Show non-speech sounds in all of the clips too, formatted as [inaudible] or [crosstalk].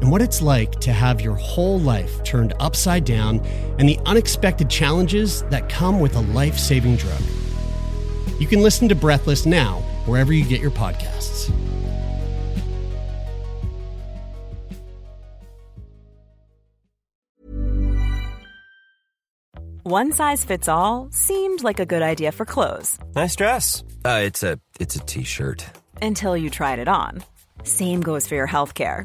and what it's like to have your whole life turned upside down and the unexpected challenges that come with a life saving drug. You can listen to Breathless now, wherever you get your podcasts. One size fits all seemed like a good idea for clothes Nice dress. Uh, it's a it's a t-shirt. until you tried it on. Same goes for your healthcare.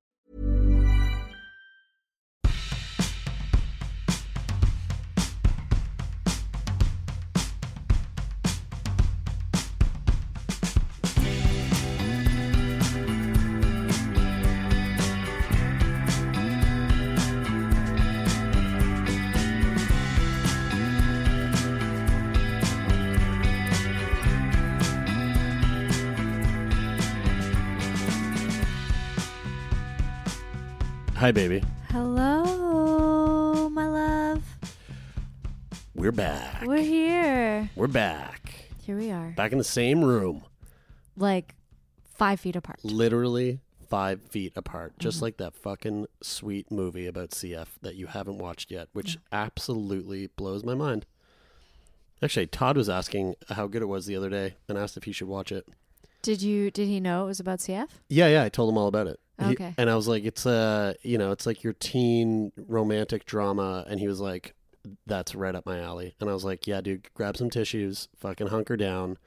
Hi, baby. Hello, my love. We're back. We're here. We're back. Here we are. Back in the same room, Like five feet apart. literally five feet apart, just mm-hmm. like that fucking sweet movie about CF that you haven't watched yet, which mm. absolutely blows my mind. Actually, Todd was asking how good it was the other day and asked if he should watch it. Did you did he know it was about CF? Yeah, yeah, I told him all about it. He- and I was like, it's a, you know, it's like your teen romantic drama. And he was like, that's right up my alley. And I was like, yeah, dude, grab some tissues, fucking hunker down,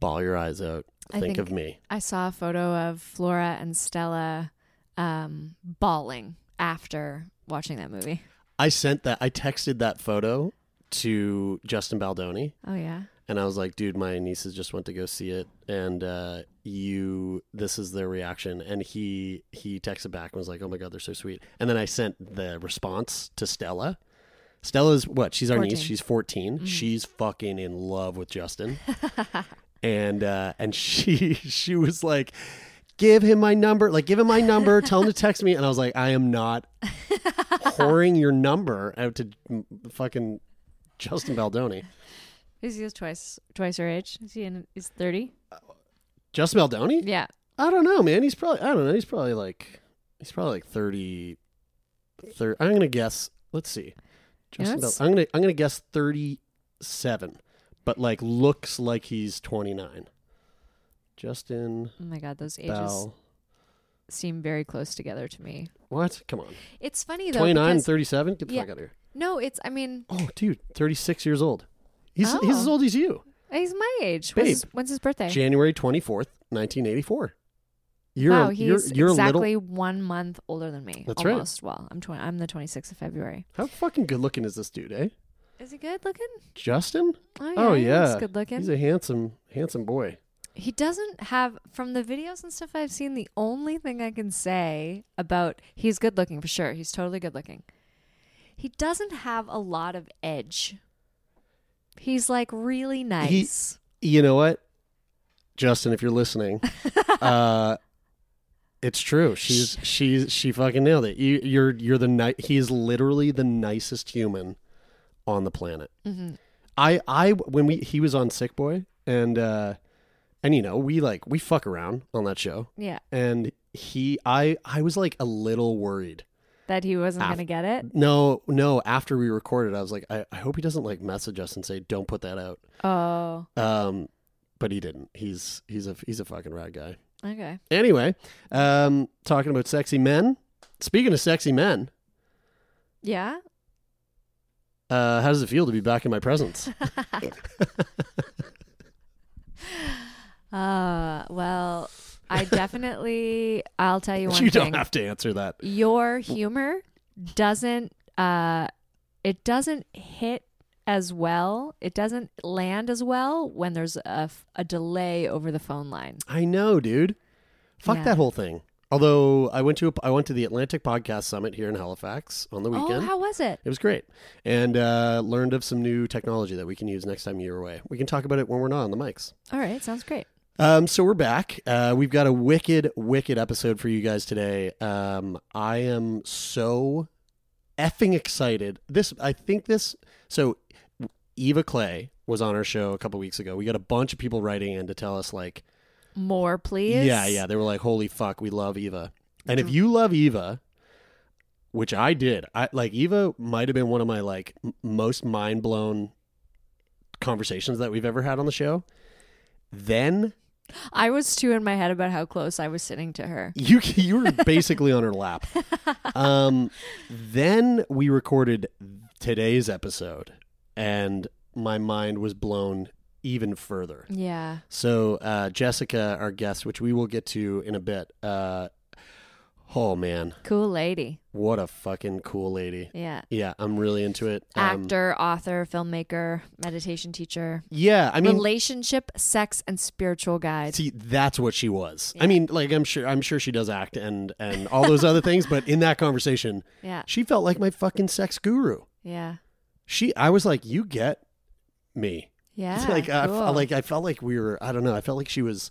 ball your eyes out, think, think- of me. I saw a photo of Flora and Stella um bawling after watching that movie. I sent that, I texted that photo to Justin Baldoni. Oh yeah. And I was like, dude, my nieces just went to go see it, and uh, you, this is their reaction. And he he texted back and was like, oh my god, they're so sweet. And then I sent the response to Stella. Stella's what? She's our niece. 14. She's 14. She's fucking in love with Justin. [laughs] and uh, and she [laughs] she was like, give him my number, like give him my number, tell him to text me. And I was like, I am not [laughs] whoring your number out to fucking Justin Baldoni. Is he twice twice her age? Is he in is thirty? Justin Baldoni? Yeah. I don't know, man. He's probably I don't know. He's probably like he's probably like 30 30 I'm going to guess. Let's see. You know, Justin I'm going to I'm to guess 37. But like looks like he's 29. Justin Oh my god, those ages Bal seem very close together to me. What? Come on. It's funny though. 29 and 37? Get the Yeah. fuck out of here. No, it's I mean Oh, dude, 36 years old. He's he's as Oh. old as you. he's my age. Babe. When's his, when's his birthday? January 24th, 1984. You're wow, you're he's you're exactly little one month older than me. That's right. almost. Well, I'm twenty. I'm the 26th of February. How fucking good looking is this dude, eh? Is he good looking? Justin? Oh yeah, Oh he's yeah, good looking. He's a handsome, handsome boy. He doesn't have from the videos and stuff I've seen. The only thing I can say about he's good looking for sure. He's totally good looking. He doesn't have a lot of edge. He's like really nice. You know what, Justin? If you're listening, [laughs] uh, it's true. She's she's she fucking nailed it. You, you're you're the ni- He is literally the nicest human on the planet. Mm-hmm. I I when we he was on Sick Boy and uh and you know we like we fuck around on that show yeah, and he I I was like a little worried. That he wasn't Af- gonna get it. No, no. After we recorded, I was like, I, I hope he doesn't like message us and say, "Don't put that out." Oh, Um, but he didn't. He's he's a he's a fucking rad guy. okay. Anyway, um, talking about sexy men. Speaking of sexy men, Yeah. uh, how does it feel to be back in my presence? [laughs] [laughs] Uh, well, I [laughs] definitely. I'll tell you one you thing. don't have to answer that. Your humor doesn't. Uh, it doesn't hit as well. It doesn't land as well when there's a, a delay over the phone line. I know, dude. Fuck Yeah. that whole thing. Although I went to a, I went to the Atlantic Podcast Summit here in Halifax on the weekend. Oh, how was it? It was great, and uh, learned of some new technology that we can use next time you're away. We can talk about it when we're not on the mics. All right, sounds great. Um, so we're back. Uh, we've got a wicked, wicked episode for you guys today. Um, I am so effing excited. This, I think this. So Eva Clay was on our show a couple weeks ago. We got a bunch of people writing in to tell us like, More, please. yeah, yeah. They were like, "Holy fuck, we love Eva." And if you love Eva, which I did, I like Eva might have been one of my like m- most mind blown conversations that we've ever had on the show. Then I was too in my head about how close I was sitting to her. you [laughs] you were basically on her lap. [laughs] Um, then we recorded today's episode, and my mind was blown even further. Yeah. So uh, Jessica, our guest, which we will get to in a bit. Uh, oh man, Cool lady. what a fucking cool lady! Yeah. Yeah, I'm really into it. Um, Actor, author, filmmaker, meditation teacher, Yeah, I mean, relationship, sex, and spiritual guide. See, that's what she was. I mean, like I'm sure I'm sure she does act and and all those other things, but in that conversation, Yeah. she felt like my fucking sex guru. Yeah. She I was like, "You get me." Yeah. [laughs] like I cool. like I felt like we were I don't know, I felt like she was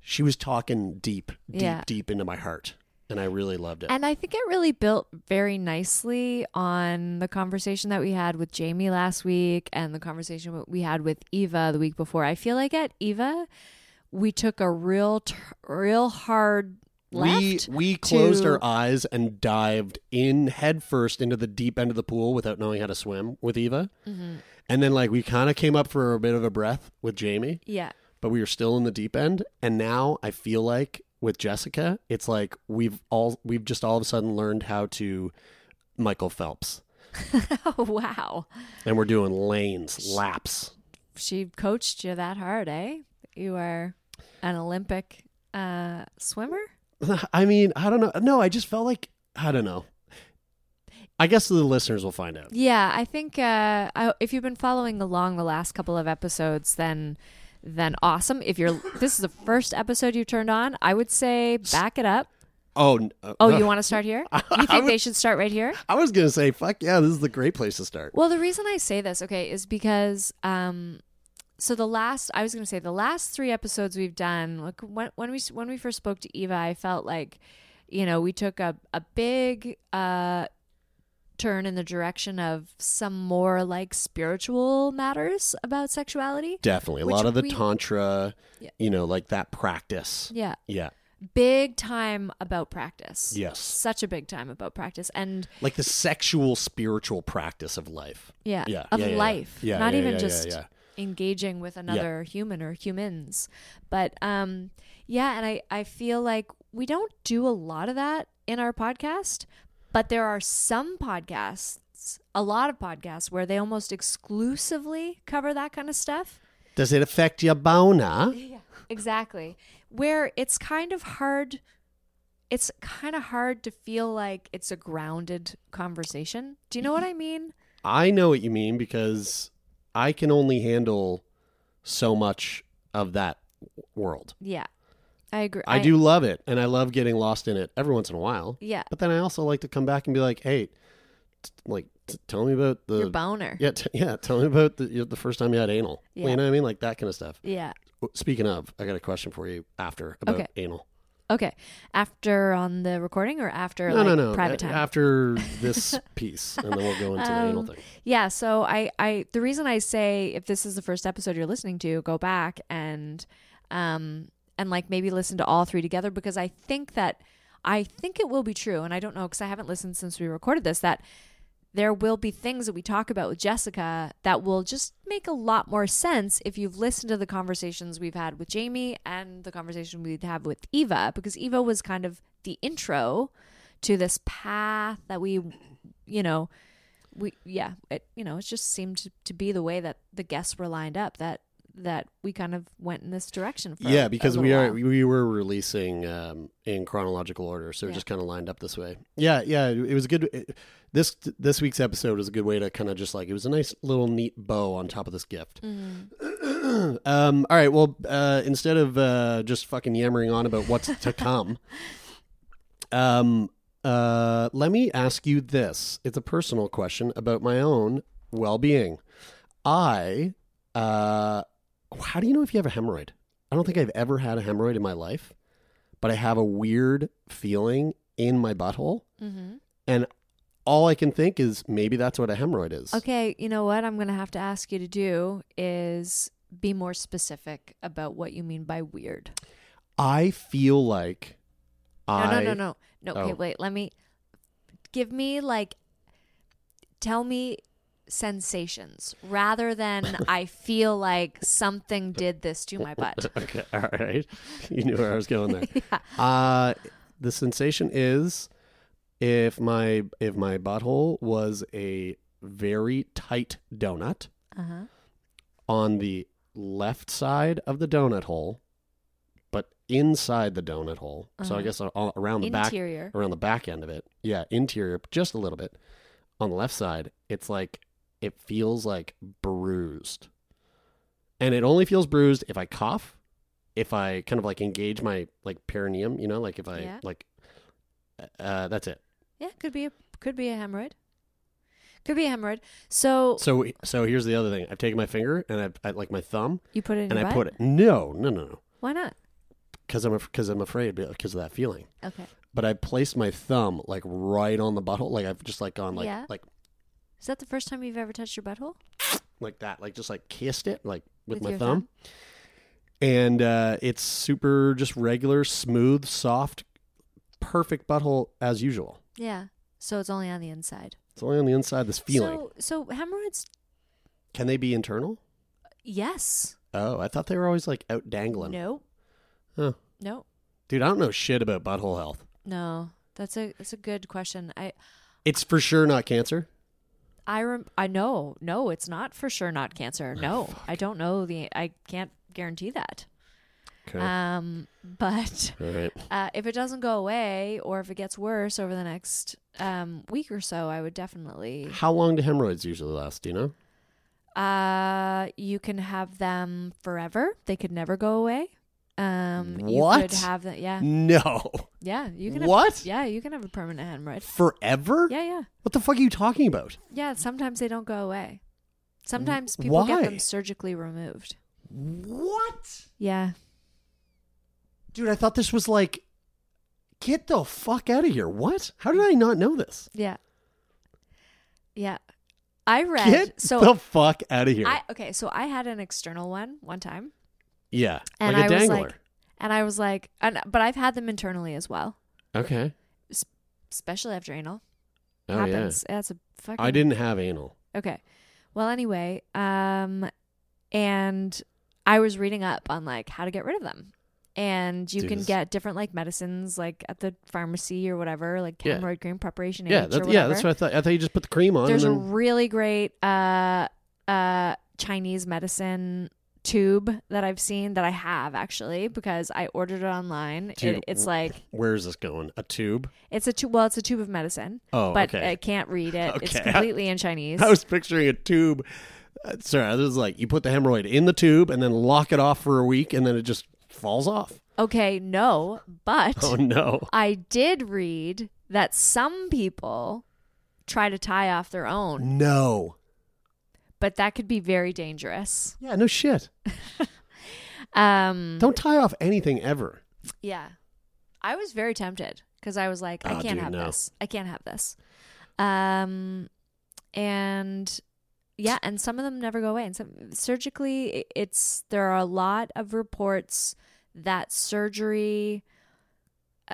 she was talking deep, deep, Yeah. deep into my heart, and I really loved it. And I think it really built very nicely on the conversation that we had with Jamie last week and the conversation we had with Eva the week before. I feel like at Eva, we took a real, t- real hard left. we we closed to- our eyes and dived in headfirst into the deep end of the pool without knowing how to swim with Eva. Mm-hmm. And then like we kind of came up for a bit of a breath with Jamie. Yeah. but we were still in the deep end and now i feel like with jessica it's like we've all we've just all of a sudden learned how to michael phelps Oh, [laughs] wow. and we're doing lanes laps She coached you that hard, eh? You are an Olympic uh, swimmer? [laughs] i mean i don't know no i just felt like i don't know i guess the listeners will find out Yeah, I think uh, I, if you've been following along the last couple of episodes, then then awesome. If you're [laughs] this is the first episode you turned on, I would say back it up. oh uh, Oh, you want to start here? [laughs] You think they should start right here? i was gonna say fuck yeah this is the great place to start Well, the reason I say this, okay, is because um, so the last I was going to say the last three episodes we've done, like when when we when we first spoke to Eva, I felt like you know we took a a big uh turn in the direction of some more like spiritual matters about sexuality. definitely. A lot of the we- tantra Yeah. you know like that practice. Yeah, yeah. Big time about practice. Yes. such a big time about practice, and like the sexual spiritual practice of life. Yeah, Yeah, of yeah, yeah, life, Yeah, not even just engaging with another human or humans. But um, yeah, and I I feel like we don't do a lot of that in our podcast, but there are some podcasts, a lot of podcasts where they almost exclusively cover that kind of stuff. does it affect your boner Yeah, exactly. Where it's kind of hard. It's kind of hard to feel like it's a grounded conversation. Do you know what I mean? I know what you mean because I can only handle so much of that world. Yeah. I agree. I, do love it, and I love getting lost in it every once in a while. Yeah. But then I also like to come back and be like, hey, t- like, t- tell me about the Your boner. Yeah, t- yeah. Tell me about the you know, the first time you had anal. Yeah. You know what I mean? Like that kind of stuff. Yeah. Speaking of, I got a question for you after about Okay. anal. Okay. After on the recording or after No, like no, no. private A- time? After this [laughs] piece, and then we'll go into the anal Um, thing. Yeah, so I, I the reason I say if this is the first episode you're listening to, go back and um and like maybe listen to all three together because I think that I think it will be true and I don't know cuz I haven't listened since we recorded this that there will be things that we talk about with Jessica that will just make a lot more sense if you've listened to the conversations we've had with Jamie and the conversation we'd have with Eva because Eva was kind of the intro to this path that we you know we yeah it you know it just seemed to, to be the way that the guests were lined up that that we kind of went in this direction for yeah, because we are while. we were releasing um, in chronological order, so it Yeah. just kind of lined up this way. Yeah, yeah, it was a good. It, this this week's episode was a good way to kind of just like it was a nice little neat bow on top of this gift. Mm-hmm. [clears throat] um, all right, well, uh, instead of uh, just fucking yammering on about what's to [laughs] come, um, uh, let me ask you this. It's a personal question about my own well being. I, uh, how do you know if you have a hemorrhoid? I don't think I've ever had a hemorrhoid in my life, but I have a weird feeling in my butthole. Mhm. And all I can think is maybe that's what a hemorrhoid is. okay you know what i'm gonna have to ask you to do is be more specific about what you mean by weird I feel like no I. no no no no okay Oh. wait let me give me like tell me sensations rather than i feel like something did this to my butt [laughs] okay, all right. You knew where I was going there. [laughs] yeah. Uh the sensation is if my if my butthole was a very tight donut uh-huh on the left side of the donut hole, but inside the donut hole. So I Uh-huh. guess around the Interior. back around the back end of it. Yeah, interior just a little bit. On the left side, it's like it feels like bruised. And it only feels bruised if I cough, if I kind of like engage my like perineum, you know, like if I Yeah. like uh that's it. Yeah, could be a could be a hemorrhoid. Could be a hemorrhoid. So, So so here's the other thing. I've taken my finger and I've I, like my thumb you put it in and I butt? put it. No, no, no, no. Why not? Because I'm because I'm afraid because of that feeling. Okay. But I placed my thumb like right on the butthole, like I've just like gone like Yeah. like Is that the first time you've ever touched your butthole? like that, like just like kissed it like with, With my your thumb. thumb? And uh, it's super just regular, smooth, soft, perfect butthole as usual. Yeah. So it's only on the inside. It's only on the inside. This feeling. So so hemorrhoids Can they be internal? yes. Oh, I thought they were always like out dangling. No. Huh. No. Dude, I don't know shit about butthole health. No. That's a that's a good question. I It's for sure not cancer. I rem- I know. No, it's not for sure not cancer. No. I don't know the I can't guarantee that. Okay. Um but right. uh, if it doesn't go away or if it gets worse over the next um, week or so, I would definitely. How long do hemorrhoids usually last? Do you know? Uh, you can have them forever. They could never go away. Um, what? You could have them. Yeah, No. yeah. You can. Have, What? Yeah, you can have a permanent hemorrhoid. Forever? Yeah, yeah, What the fuck are you talking about? yeah. Sometimes they don't go away. Sometimes people get them surgically removed. What? Yeah. Dude, I thought this was like get the fuck out of here. What? How did I not know this? Yeah. Yeah. I read Get so the fuck out of here. I okay, so I had an external one one time. Yeah. And like a I was like and I was like and but I've had them internally as well, okay. especially after anal. Oh Happens. That's a yeah. fucking I didn't have anal. Okay. Well, anyway, um and I was reading up on like how to get rid of them. And you Dude, can this- get different like medicines like at the pharmacy or whatever, like Yeah. hemorrhoid cream preparation Yeah, that, yeah, that's what I thought. I thought you just put the cream on. There's a then, really great uh uh Chinese medicine tube that I've seen that I have actually because I ordered it online. It, it's like where is this going? A tube? it's a tube. Well, it's a tube of medicine. Oh, but okay. I can't read it. It's [laughs] completely in Chinese. I was picturing a tube. Uh, sorry, this is like you put the hemorrhoid in the tube and then lock it off for a week and then it just falls off. Okay, no, but Oh no. I did read that some people try to tie off their own, No. But that could be very dangerous. Yeah, no shit. [laughs] Um, Don't tie off anything ever. yeah, I was very tempted because I was like, I Oh, can't dude, have no. this. I can't have this. Um, and yeah, and some of them never go away. And some surgically, i- it's there are a lot of reports that surgery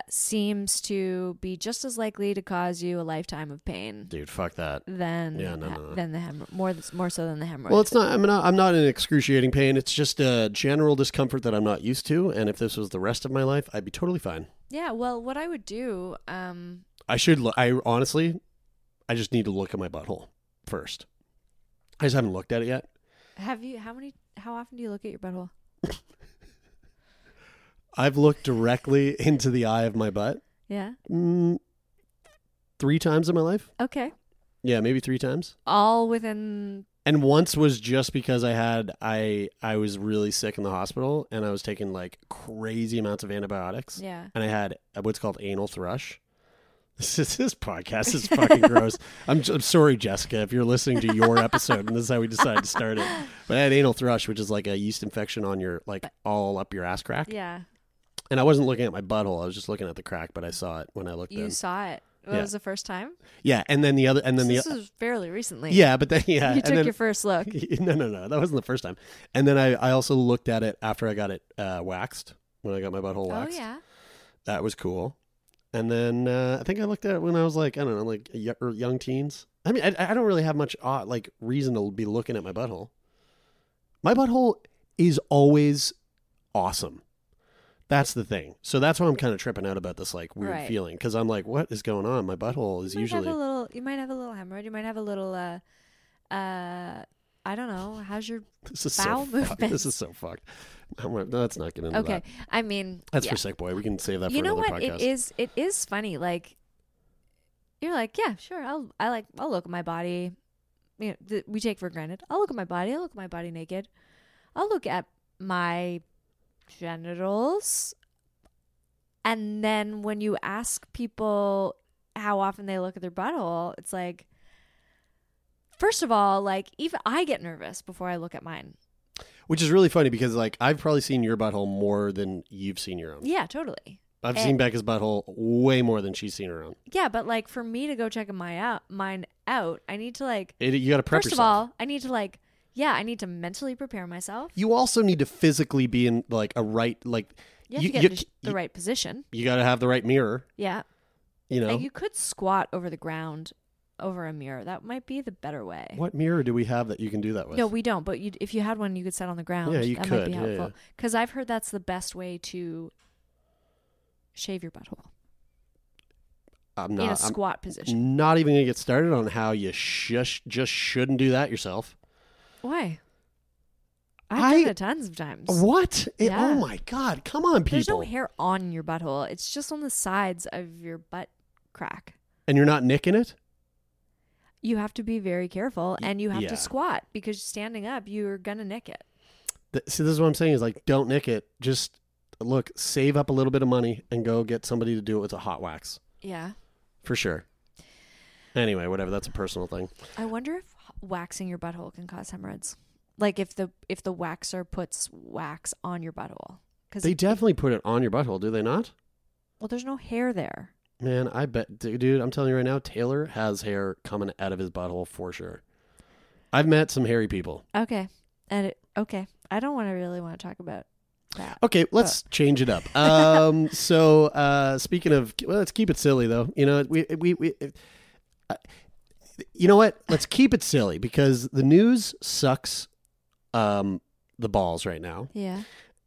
seems to be just as likely to cause you a lifetime of pain Dude, fuck that. than Yeah, no, no, no. than the hemorrhoid more more so than the hemorrhoid. Well, it's not. I'm not. I'm not in excruciating pain. It's just a general discomfort that I'm not used to. And if this was the rest of my life, I'd be totally fine. yeah. Well, what I would do, um, I should. Look, I honestly, I just need to look at my butthole first. I just haven't looked at it yet. have you how many how often do you look at your butthole? [laughs] I've looked directly [laughs] into the eye of my butt Yeah. mm, three times in my life. Okay. Yeah, maybe three times. All within. And once was just because I had I I was really sick in the hospital and I was taking like crazy amounts of antibiotics. Yeah. and I had what's called anal thrush. [laughs] This is this podcast is fucking gross. [laughs] I'm, I'm sorry, Jessica, if you're listening to your episode and this is how we decided to start it. But I had anal thrush, which is like a yeast infection on your like all up your ass crack. Yeah. And I wasn't looking at my butthole; I was just looking at the crack. But I saw it when I looked. You in. saw it. What Yeah. was the first time? yeah, and then the other, and then this the this was fairly recently. yeah, but then yeah, You took then- your first look. [laughs] no, no, no, that wasn't the first time. And then I I also looked at it after I got it uh, waxed when I got my butthole waxed. Oh yeah. That was cool. And then uh, I think I looked at it when I was like I don't know, like y- or young teens. I mean, I, I don't really have much uh, like reason to be looking at my butthole. My butthole is always awesome. That's the thing. So that's why I'm kind of tripping out about this like weird Right. feeling because I'm like, what is going on? My butthole is You might usually have a little. You might have a little hemorrhoid. You might have a little. Uh, uh, I don't know. How's your this is bowel so fucked. movements. This is so fucked. I'm, gonna- let's not get into okay? that. I mean, That's yeah. for sick boy. We can save that for you know another what podcast. it is it is funny like you're like yeah sure i'll i like i'll look at my body you know th- we take for granted i'll look at my body i'll look at my body naked i'll look at my genitals and then when you ask people how often they look at their butthole it's like first of all like even i get nervous before i look at mine Which is really funny because like I've probably seen your butthole more than you've seen your own. yeah totally I've Eh. seen Becca's butthole way more than she's seen her own. Yeah, but like for me to go check my out mine out, I need to like It, you got to prep first yourself. of all, I need to like yeah, I need to mentally prepare myself. you also need to physically be in like a right like You have to get into the right position. You got to have the right mirror. Yeah. You know Like you could squat over the ground over a mirror. That might be the better way. what mirror do we have that you can do that with? No, we don't. But you, if you had one, you could sit on the ground. Yeah, you that might be Yeah, helpful. yeah. Because I've heard that's the best way to shave your butthole I'm not in a not. I'm squat position. not even gonna get started on how you shush just shouldn't do that yourself. Why? I've I- done it tons of times. What? It- Yeah. oh my god! Come on, people! There's no hair on your butthole. It's just on the sides of your butt crack. and you're not nicking it. You have to be very careful and you have yeah. to squat because standing up, you're to nick it. Th- See, this is what I'm saying is like, don't nick it. Just look, save up a little bit of money and go get somebody to do it with a hot wax Yeah. for sure. Anyway, whatever. That's a personal thing. I wonder if waxing your butthole can cause hemorrhoids. Like if the if the waxer puts wax on your butthole. Cuz They definitely put it on your butthole, do they not? well there's no hair there. Man, I bet, dude. I'm telling you right now, Taylor has hair coming out of his butthole for sure. I've met some hairy people. Okay. And it, okay. I don't want to really want to talk about that. Okay, let's change it up. [laughs] Um, so uh, speaking of, well, let's keep it silly though. You know, we we we. Uh, you know what? Let's keep it silly because the news sucks. Um, the balls right now. Yeah.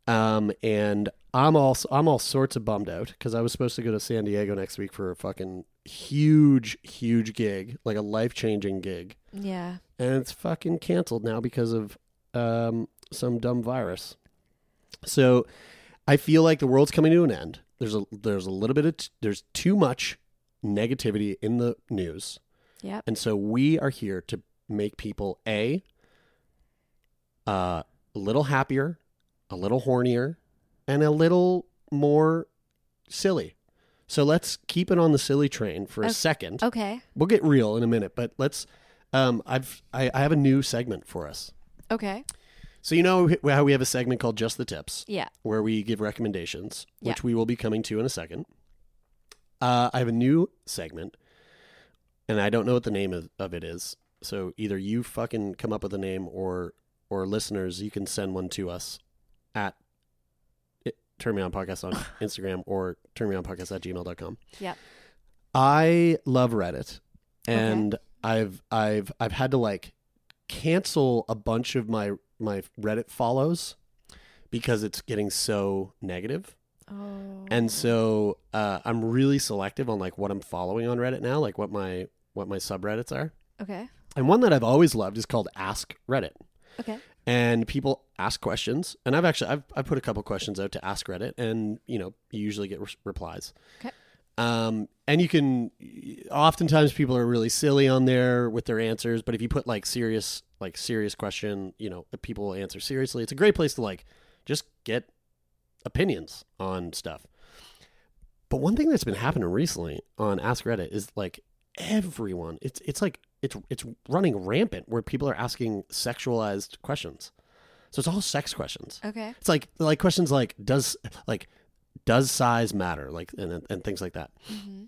Um, and I'm also I'm all sorts of bummed out because I was supposed to go to San Diego next week for a fucking huge, huge gig, like a life changing gig, Yeah. and it's fucking canceled now because of um some dumb virus. So I feel like the world's coming to an end. There's a there's a little bit of t- there's too much negativity in the news. Yep. And so we are here to make people a uh, a little happier, a little hornier, and a little more silly. So let's keep it on the silly train for a Okay. second. Okay. We'll get real in a minute, but let's. Um, I've I, I have a new segment for us. Okay. So you know how we have a segment called Just the Tips, Yeah. where we give recommendations, which Yeah. we will be coming to in a second. Uh, I have a new segment, and I don't know what the name of, of it is. So either you fucking come up with a name, or or listeners, you can send one to us at it, Turn Me On Podcast on [laughs] Instagram or Turn Me On Podcast at gmail.com. Yep. I love Reddit, and I've I've I've had to like cancel a bunch of my my Reddit follows because it's getting so negative. Oh. And so uh, I'm really selective on like what I'm following on Reddit now, like what my what my subreddits are. Okay. And one that I've always loved is called Ask Reddit. Okay. And people ask questions, and I've actually I've I put a couple questions out to Ask Reddit, and you know you usually get re- replies. Okay. Um, and you can oftentimes people are really silly on there with their answers, but if you put like serious like serious question, you know people will answer seriously. It's a great place to like just get opinions on stuff. But one thing that's been happening recently on Ask Reddit is like everyone it's it's like it's it's running rampant where people are asking sexualized questions. So it's all sex questions. Okay. It's like like questions like does like does size matter like and and things like that. Mm-hmm.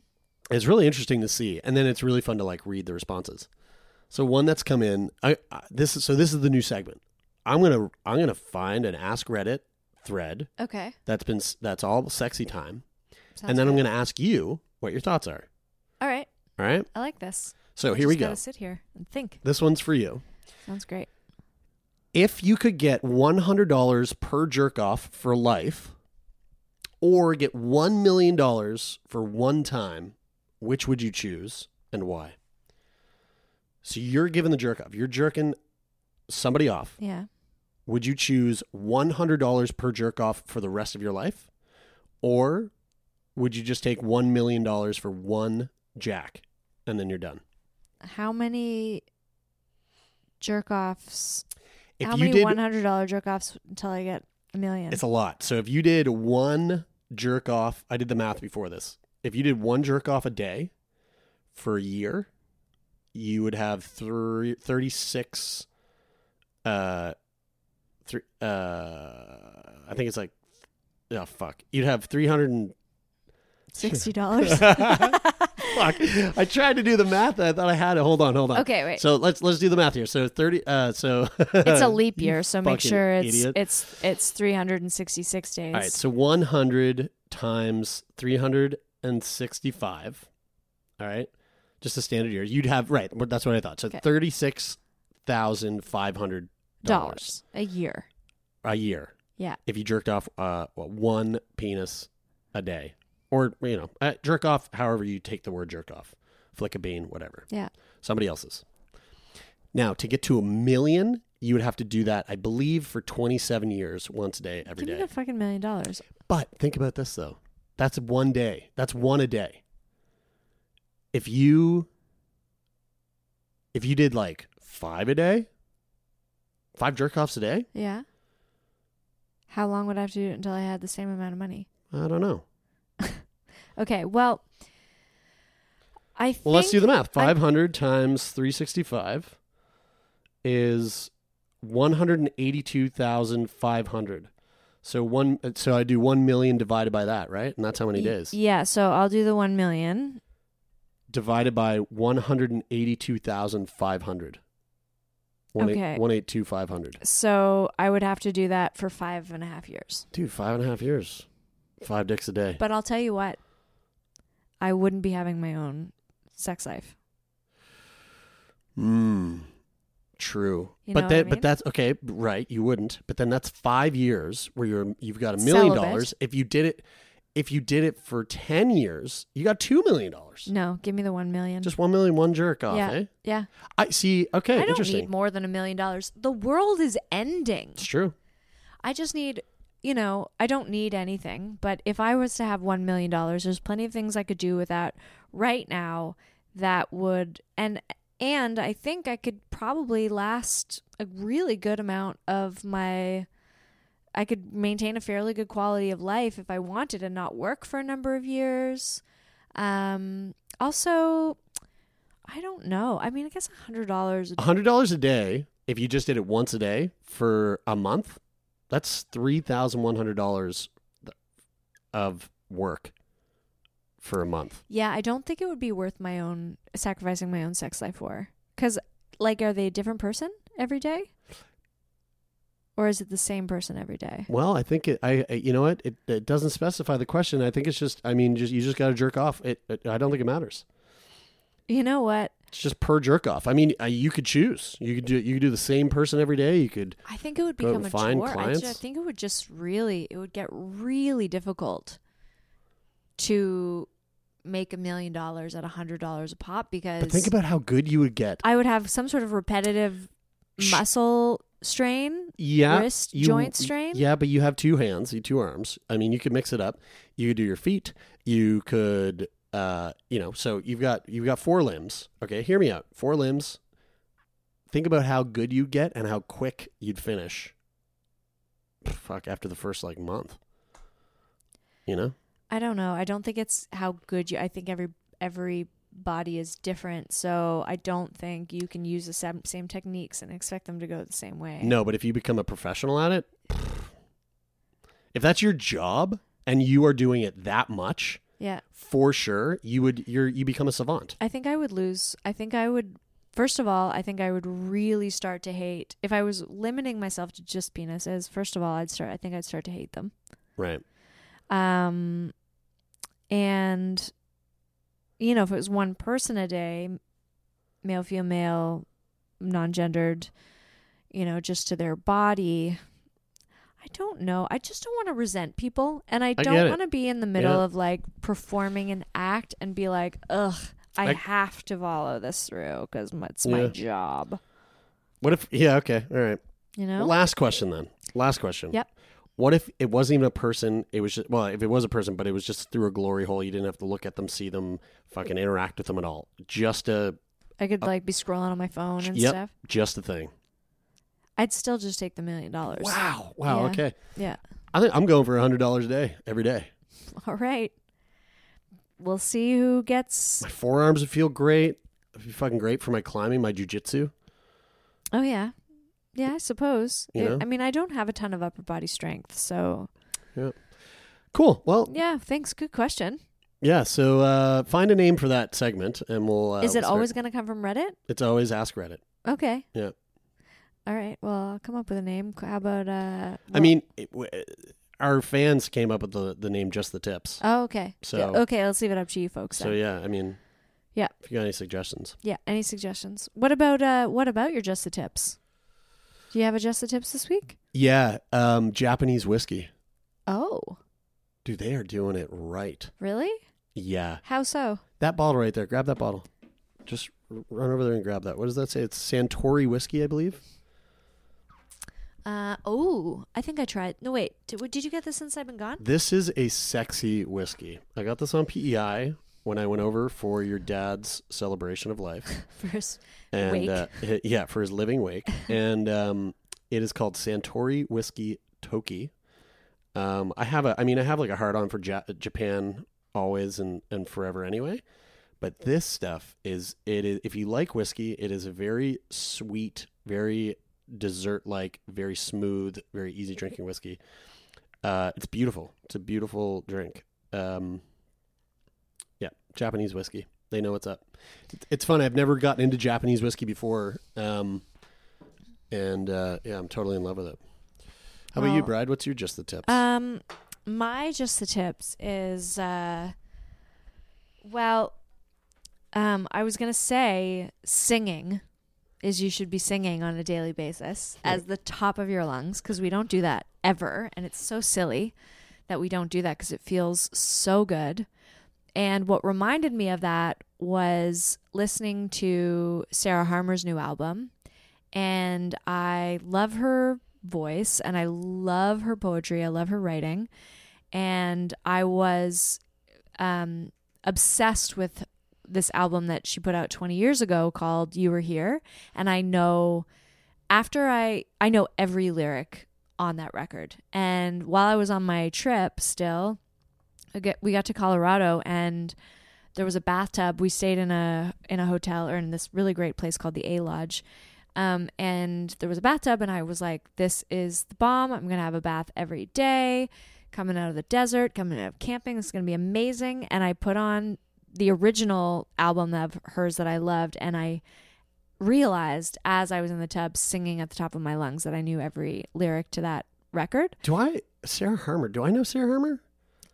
It's really interesting to see, and then it's really fun to like read the responses. So one that's come in, I, I this is so this is the new segment. I'm gonna I'm gonna find an Ask Reddit thread Okay. that's been that's all sexy time, Sounds and then I'm gonna ask you what your thoughts are. All right. All right. I like this. So I here we go. Sit here and think. This one's for you. Sounds great. If you could get $100 per jerk off for life or get $1 million for one time, which would you choose and why? So you're given the jerk off. You're jerking somebody off. Yeah. Would you choose $100 per jerk off for the rest of your life? Or would you just take $1 million for one jack and then you're done? How many jerk offs? If How you many did one hundred dollar jerk offs until I get a million? It's a lot. So if you did one jerk off, I did the math before this. If you did one jerk off a day for a year, you would have three, 36 uh three uh I think it's like oh fuck. You'd have three hundred and sixty [laughs] dollars. fuck. I tried to do the math. I thought I had it. Hold on, hold on. Okay, wait. So let's let's do the math here. So 30 uh so it's a leap [laughs] year, so make sure it's idiot. it's it's three hundred and sixty six days. All right, so 100 times 365. All right, just a standard year. You'd have right. That's what I thought. So Okay. thirty-six thousand five hundred dollars a year. a year Yeah. if you jerked off uh, one penis a day, or you know, uh, jerk off. However you take the word jerk off, flick a bean, whatever. Yeah. Somebody else's. Now to get to a million, you would have to do that. I believe for twenty-seven years, once a day, every Give day. me the fucking million dollars. But think about this though. That's one day. That's one a day. If you if you did like five a day, five jerk offs a day, Yeah. How long would I have to do it until I had the same amount of money? I don't know. [laughs] Okay, well, I think. Well, let's do the math. Five hundred times three sixty five is one hundred and eighty two thousand five hundred. So one so I do one million divided by that, right? And that's how many days. Yeah, so I'll do the one million. divided by 182,500. One eight- Okay. 182,500. So I would have to do that for five and a half years. Dude, five and a half years. Five dicks a day. But I'll tell you what, I wouldn't be having my own sex life. Mmm. True. You but that I but that's okay, right, you wouldn't. But then that's 5 years where you're you've got a million Celibate. dollars. If you did it if you did it for 10 years, you got 2 million dollars. No, give me the one million. Just 1 million one jerk off, yeah, eh? yeah. I see. Okay, I don't interesting. need more than a million dollars. The world is ending. It's true. I just need, you know, I don't need anything. But if I was to have one million dollars, there's plenty of things I could do with that right now that would and and I think I could probably last a really good amount of my I could maintain a fairly good quality of life if I wanted and not work for a number of years. Um, also, I don't know. I mean, I guess a hundred dollars. hundred dollars a day. If you just did it once a day for a month, that's three thousand one hundred dollars of work for a month. Yeah, I don't think it would be worth my own sacrificing my own sex life for. Because, like, are they a different person every day? Or is it the same person every day? Well, I think it. I, you know what? It, it doesn't specify the question. I think it's just. I mean, just you just got to jerk off. It, it. I don't think it matters. You know what? It's just per jerk off. I mean, uh, you could choose. You could do. You could do the same person every day. You could. I think it would become a find chore. I, ju- I think it would just really, it would get really difficult to make a million dollars at a hundred dollars a pop because But think about how good you would get. I would have some sort of repetitive muscle strain. yeah, wrist you- joint strain? Yeah, but you have two hands, you two arms. I mean, you could mix it up. You could do your feet. You could, uh, you know, so you've got you've got four limbs. Okay, hear me out. Four limbs. Think about how good you'd get and how quick you'd finish. Fuck, after the first like month. You know. I don't know. I don't think it's how good you. I think every every body is different, so I don't think you can use the same, same techniques and expect them to go the same way. No, but if you become a professional at it, if that's your job and you are doing it that much, Yeah. for sure, you would you're you become a savant. I think I would lose. I think I would. First of all, I think I would really start to hate if I was limiting myself to just penises. First of all, I'd start. I think I'd start to hate them. Right. Um, and you know, if it was one person a day, male, female, non-gendered, you know, just to their body. I don't know. I just don't want to resent people, and I don't want to be in the middle Yeah. of like performing an act and be like, ugh. I, I- have to follow this through because it's Yeah. my job. What if yeah, okay. All right. You know? Last question then. Last question. Yep. What if it wasn't even a person? It was just well, if it was a person, but it was just through a glory hole. You didn't have to look at them, see them, fucking interact with them at all. Just a I could like be scrolling on my phone and yep, stuff. just a thing. I'd still just take the million dollars. Wow. Wow. Yeah. Okay. Yeah. I think I'm going for a hundred dollars a day every day. [laughs] All right. We'll see who gets. My forearms would feel great. It'd be fucking great for my climbing, my jujitsu. Oh yeah, yeah. I suppose. You know? I mean, I don't have a ton of upper body strength, so Yeah. Cool. Well, yeah. Thanks. Good question. yeah. So uh, find a name for that segment, and we'll. Uh, Is it we'll always going to come from Reddit? It's always Ask Reddit. Okay. Yeah. All right. Well, I'll come up with a name. How about uh? I mean, it, w- our fans came up with the, the name Just the Tips. Oh, okay. So- Yeah, okay. Let's leave it up to you folks. So then. yeah, I mean, Yeah. If you got any suggestions, Yeah. Any suggestions? What about uh? What about your just the tips? Do you have a just the tips this week? yeah, um, Japanese whiskey, Oh, dude, they are doing it right. really? Yeah, How so? that bottle right there. Grab that bottle. Just run over there and grab that. What does that say? It's Suntory whiskey, I believe. Uh oh, I think I tried. No wait, did, did you get this since I've been gone? This is a sexy whiskey. I got this on PEI when I went over for your dad's celebration of life. [laughs] First, and Wake. Uh, yeah, for his living wake, [laughs] and um, it is called Suntory Whiskey Toki. Um, I have a, I mean, I have like a hard on for ja- Japan always and and forever anyway. But this stuff is it is if you like whiskey, it is a very sweet, very dessert like, very smooth, very easy drinking whiskey. Uh, it's beautiful. It's a beautiful drink. Um, Japanese whiskey. They know what's up. It's fun. I've never gotten into Japanese whiskey before, um, and uh, yeah, I'm totally in love with it. How about you, Well, Brad? What's your just the tips? Um, my just the tips is uh, well, um, I was gonna say singing is you should be singing on a daily basis as the top of your lungs because we don't do that ever, and it's so silly that we don't do that because it feels so good. And what reminded me of that was listening to Sarah Harmer's new album. And I love her voice and I love her poetry. I love her writing. And I was um, obsessed with this album that she put out 20 years ago called You Were Here. And I know after I I know every lyric on that record. And while I was on my trip, still, we got to Colorado and there was a bathtub. We stayed in a in a hotel or in this really great place called the A Lodge. Um, and there was a bathtub, and I was like, "This is the bomb! I'm gonna have a bath every day." Coming out of the desert, coming out of camping, it's gonna be amazing. And I put on the original album of hers that I loved, and I realized as I was in the tub singing at the top of my lungs that I knew every lyric to that record. Do I Sarah Harmer? Do I know Sarah Harmer?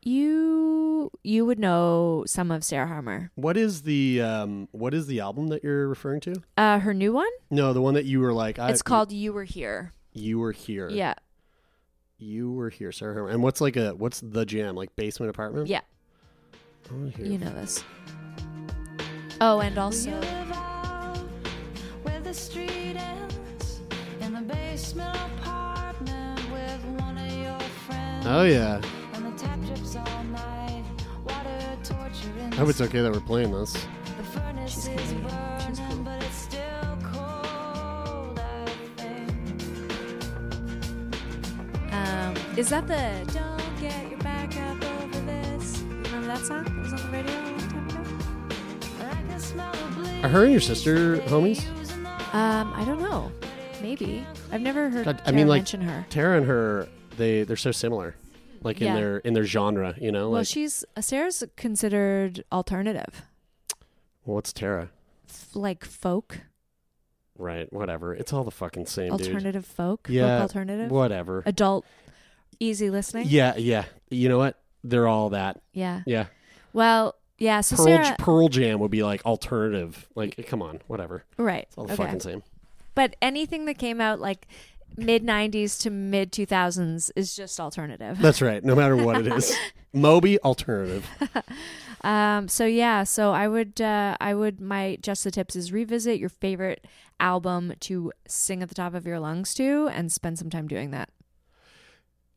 You you would know some of Sarah Harmer. What is the um what is the album that you're referring to? Uh, her new one. No, the one that you were like I, It's called "You Were Here." You Were Here. Yeah, You Were Here, Sarah Harmer. And what's like a what's the jam? Like basement apartment? yeah, I you know this. Oh, and also Where the street ends in the basement apartment with one of your friends. Oh yeah. And the tap drips all night. Water torture in I hope it's okay that we're playing this. the furnace She's is Canadian. She's burning, cool. but it's still cold. I think. um, is that the "Don't Get Your Back Up Over This"? Remember that song? It was on the radio a long time ago. I can smell the bleed Are her and your sister homies? Um, I don't know. Maybe I've never heard. God, I Tara mean, like mention her. Tara and her, they they're so similar, like in their in their genre. You know, Well, like she's Sarah's considered alternative, what's Tara? F- like folk, Right, whatever. It's all the fucking same, dude. alternative folk, Yeah, folk alternative, Whatever. adult, easy listening. Yeah, yeah. You know what? They're all that. Yeah. Yeah. Well, yeah. So Pearl Sarah, Pearl Jam would be like alternative. Like, come on, whatever. right? It's all the okay. fucking same. But anything that came out like mid '90s to mid 2000s is just alternative. That's right. No matter what it is, [laughs] Moby alternative. [laughs] Um, so yeah, so I would, uh, I would, my just the tips is revisit your favorite album to sing at the top of your lungs to, and spend some time doing that.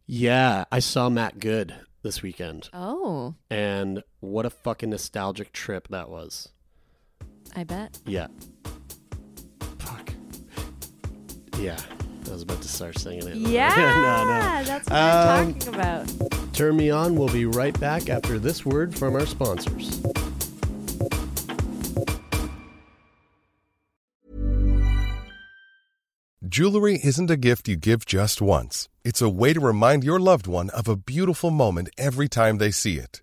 Yeah, I saw Matt Good this weekend, Oh, and what a fucking nostalgic trip that was. I bet. Yeah. Fuck. Yeah. I was about to start singing it. Yeah, [laughs] no, no. that's what I'm Um, talking about. Turn me on. We'll be right back after this word from our sponsors. Jewelry isn't a gift you give just once. It's a way to remind your loved one of a beautiful moment every time they see it.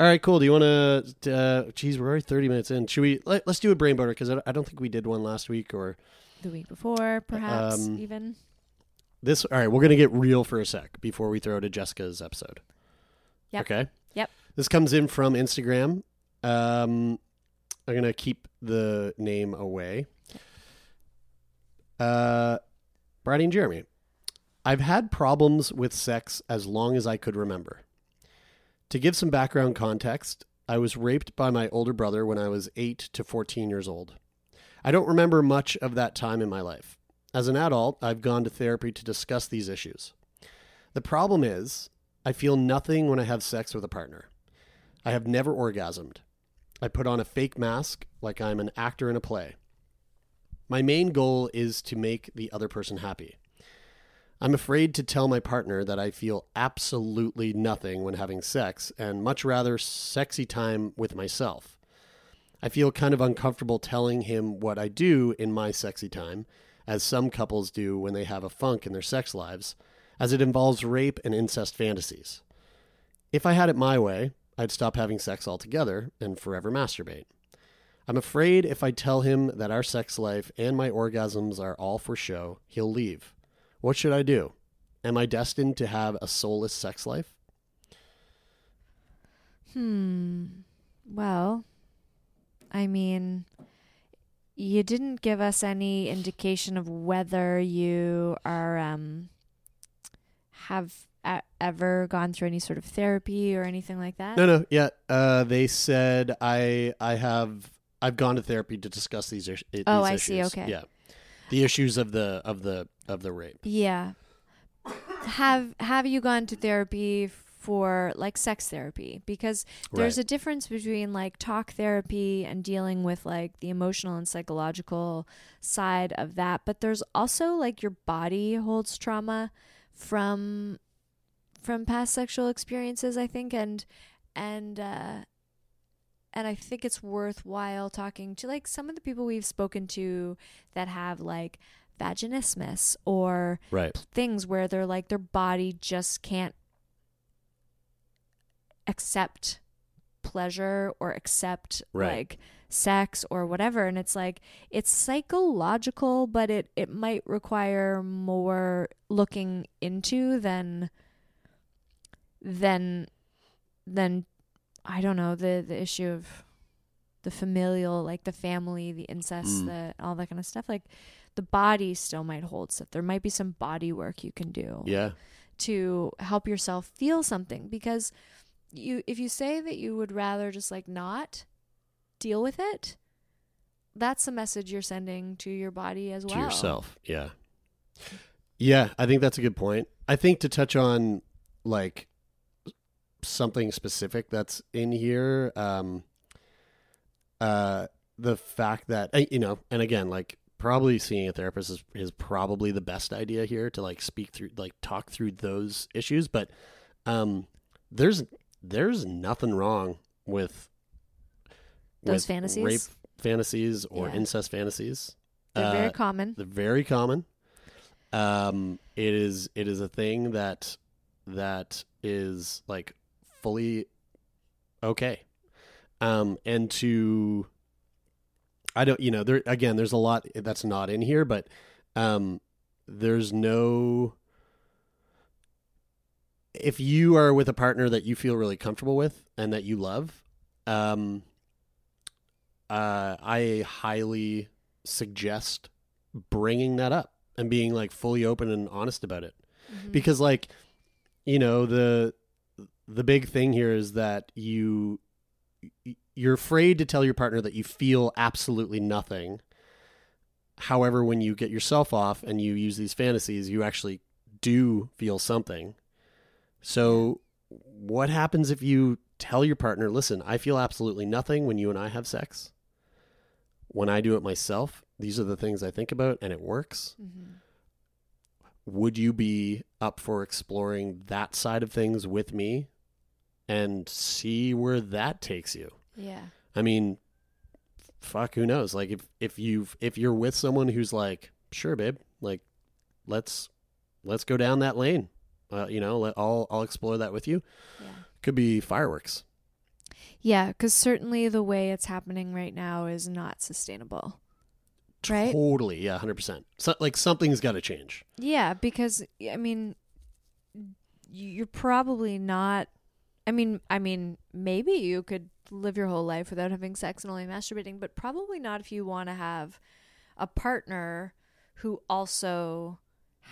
All right, cool. Do you want to? Uh, geez, we're already thirty minutes in. Should we? Let, us do a brain burner because I, I don't think we did one last week or The week before, perhaps Um, even. this. All right, we're gonna get real for a sec before we throw to Jessica's episode. Yep. Okay. Yep. This comes in from Instagram. Um, I'm gonna keep the name away. Uh, Brady and Jeremie. I've had problems with sex as long as I could remember. To give some background context, I was raped by my older brother when I was 8 to 14 years old. I don't remember much of that time in my life. As an adult, I've gone to therapy to discuss these issues. The problem is, I feel nothing when I have sex with a partner. I have never orgasmed. I put on a fake mask like I'm an actor in a play. My main goal is to make the other person happy. I'm afraid to tell my partner that I feel absolutely nothing when having sex and much rather sexy time with myself. I feel kind of uncomfortable telling him what I do in my sexy time, as some couples do when they have a funk in their sex lives, as it involves rape and incest fantasies. If I had it my way, I'd stop having sex altogether and forever masturbate. I'm afraid if I tell him that our sex life and my orgasms are all for show, he'll leave. What should I do? Am I destined to have a soulless sex life? Hmm. Well, I mean, you didn't give us any indication of whether you are um have a- ever gone through any sort of therapy or anything like that. No, no, yeah. Uh, they said I I have I've gone to therapy to discuss these, is- these Oh, I see, okay. Yeah, the issues of the of the of the rape. Yeah. Have have you gone to therapy for like sex therapy? Because there's Right. a difference between like talk therapy and dealing with like the emotional and psychological side of that, but there's also like your body holds trauma from from past sexual experiences, I think, and and uh and I think it's worthwhile talking to like some of the people we've spoken to that have like vaginismus or Right. things where they're like their body just can't accept pleasure or accept Right. like sex or whatever and it's like it's psychological but it it might require more looking into than than than I don't know the the issue of the familial like the family the incest Mm. the all that kind of stuff like the body still might hold stuff there might be some body work you can do Yeah. to help yourself feel something because you if you say that you would rather just like not deal with it that's the message you're sending to your body as well to yourself. Yeah. Yeah, I think that's a good point. I think to touch on like something specific that's in here, um, uh, the fact that uh, you know, and again, like probably seeing a therapist is is probably the best idea here to like speak through, like talk through those issues. But um, there's there's nothing wrong with Those with fantasies? rape fantasies or Yeah. incest fantasies. they're very Uh, common they're very common. Um, it is it is a thing that that is like fully okay. Um, and to I don't you know there again there's a lot that's not in here, but um, there's no if you are with a partner that you feel really comfortable with and that you love, um, uh, I highly suggest bringing that up and being like fully open and honest about it Mm-hmm. because like you know the the big thing here is that you you're afraid to tell your partner that you feel absolutely nothing. However when you get yourself off and you use these fantasies you actually do feel something. So what happens if you tell your partner listen i feel absolutely nothing when you and i have sex. When i do it myself these are the things i think about and it works. Mm-hmm. would you be up for exploring that side of things with me and see where that takes you yeah. I mean fuck who knows? Like if if you've if you're with someone who's like sure babe like let's let's go down that lane. Uh, you know let, i'll i'll explore that with you. Yeah. Could be fireworks. Yeah because certainly the way it's happening right now is not sustainable. Right? Totally yeah 100% so like something's got to change. Yeah, because I mean, you're probably not. I mean, I mean, maybe you could live your whole life without having sex and only masturbating, but probably not if you want to have a partner who also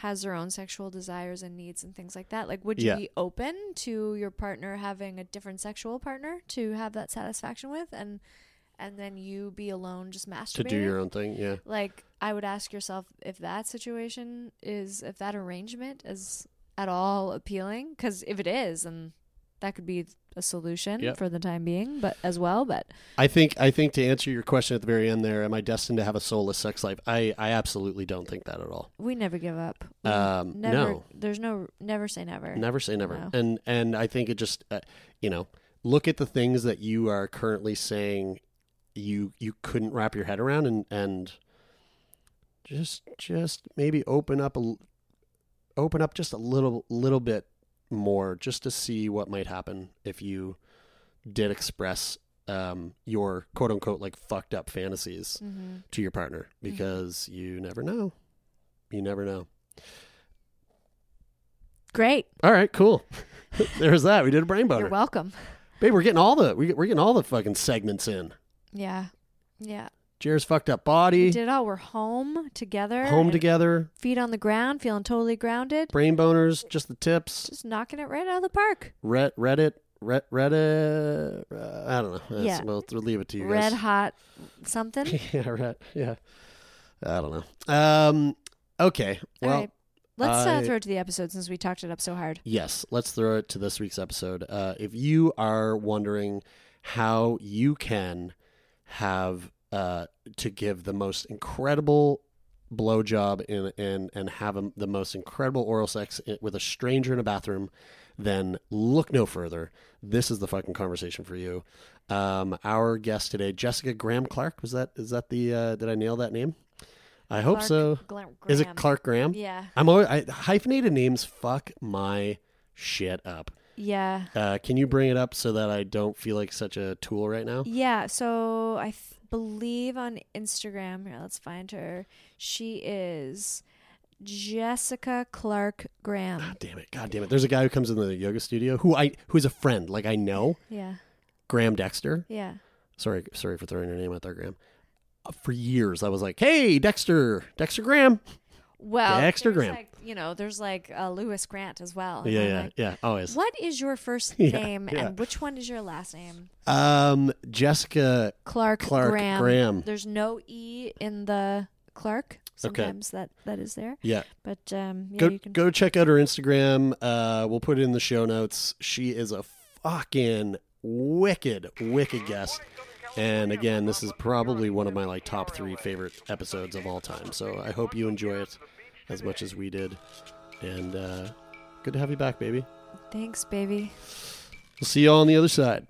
has their own sexual desires and needs and things like that. Like, would you Yeah. be open to your partner having a different sexual partner to have that satisfaction with, and and then you be alone just masturbating to do your own thing yeah like i would ask yourself if that situation is if that arrangement is at all appealing? Because if it is, and that could be a solution Yep. for the time being, but as well. But I think I think to answer your question at the very end there, am I destined to have a soulless sex life? I, I absolutely don't think that at all. we never give up. We Um, never, no. There's no never say never. Never say never. No. And and I think it just uh, you know look at the things that you are currently saying you you couldn't wrap your head around and and just just maybe open up a l- open up just a little little bit more just to see what might happen if you did express um, your quote unquote like fucked up fantasies Mhm. to your partner because you never know. You never know. Great. All right, cool. [laughs] There's that. We did a brain boner. You're welcome. Babe, we're getting all the we, we're getting all the fucking segments in. Yeah. Yeah. Jared's fucked up body. We did it all. We're home together. home together, Feet on the ground, feeling totally grounded. brain boners, just the tips. Just knocking it right out of the park. Red Reddit, Red Reddit. Uh, I don't know. That's- Yeah. Well, we'll leave it to you Red guys. [laughs] hot something. yeah, red. Yeah. I don't know. Um. Okay. Well. right. Let's uh, I- throw it to the episode since we talked it up so hard. Yes, let's throw it to this week's episode. Uh, if you are wondering how you can have uh, to give the most incredible blowjob and and and have a, the most incredible oral sex with a stranger in a bathroom, then look no further. This is the fucking conversation for you. Um, our guest today, Jessica Graham Clark. Was that is that the uh, did I nail that name? I hope Clark so. Is it Clark Graham? Yeah. I'm always I, hyphenated names. Fuck my shit up. Yeah. Uh, can you bring it up so that I don't feel like such a tool right now? Yeah. So I th- believe on Instagram, here, let's find her. She is Jessica Clark Graham. God damn it! God damn it! There's a guy who comes in the yoga studio who I who's a friend, like I know, Yeah. Graham Dexter. Yeah. Sorry, sorry for throwing your name out there, Graham. Uh, For years, I was like, "Hey, Dexter, Dexter Graham." Well, Dexter Graham. Like, you know, there's like uh, Lewis Grant as well. Yeah, yeah, like, yeah. Always. What is your first [laughs] Yeah, name yeah. and which one is your last name? Um, Jessica Clark, Clark Graham. Graham. There's no e in the Clark. Okay. Sometimes that that is there. Yeah. But um, yeah, go you can. go check out her Instagram. Uh, we'll put it in the show notes. She is a fucking wicked, wicked guest. And again, this is probably one of my like top three favorite episodes of all time. So I hope you enjoy it as much as we did. And uh, good to have you back, baby. Thanks, baby. We'll see you all on the other side.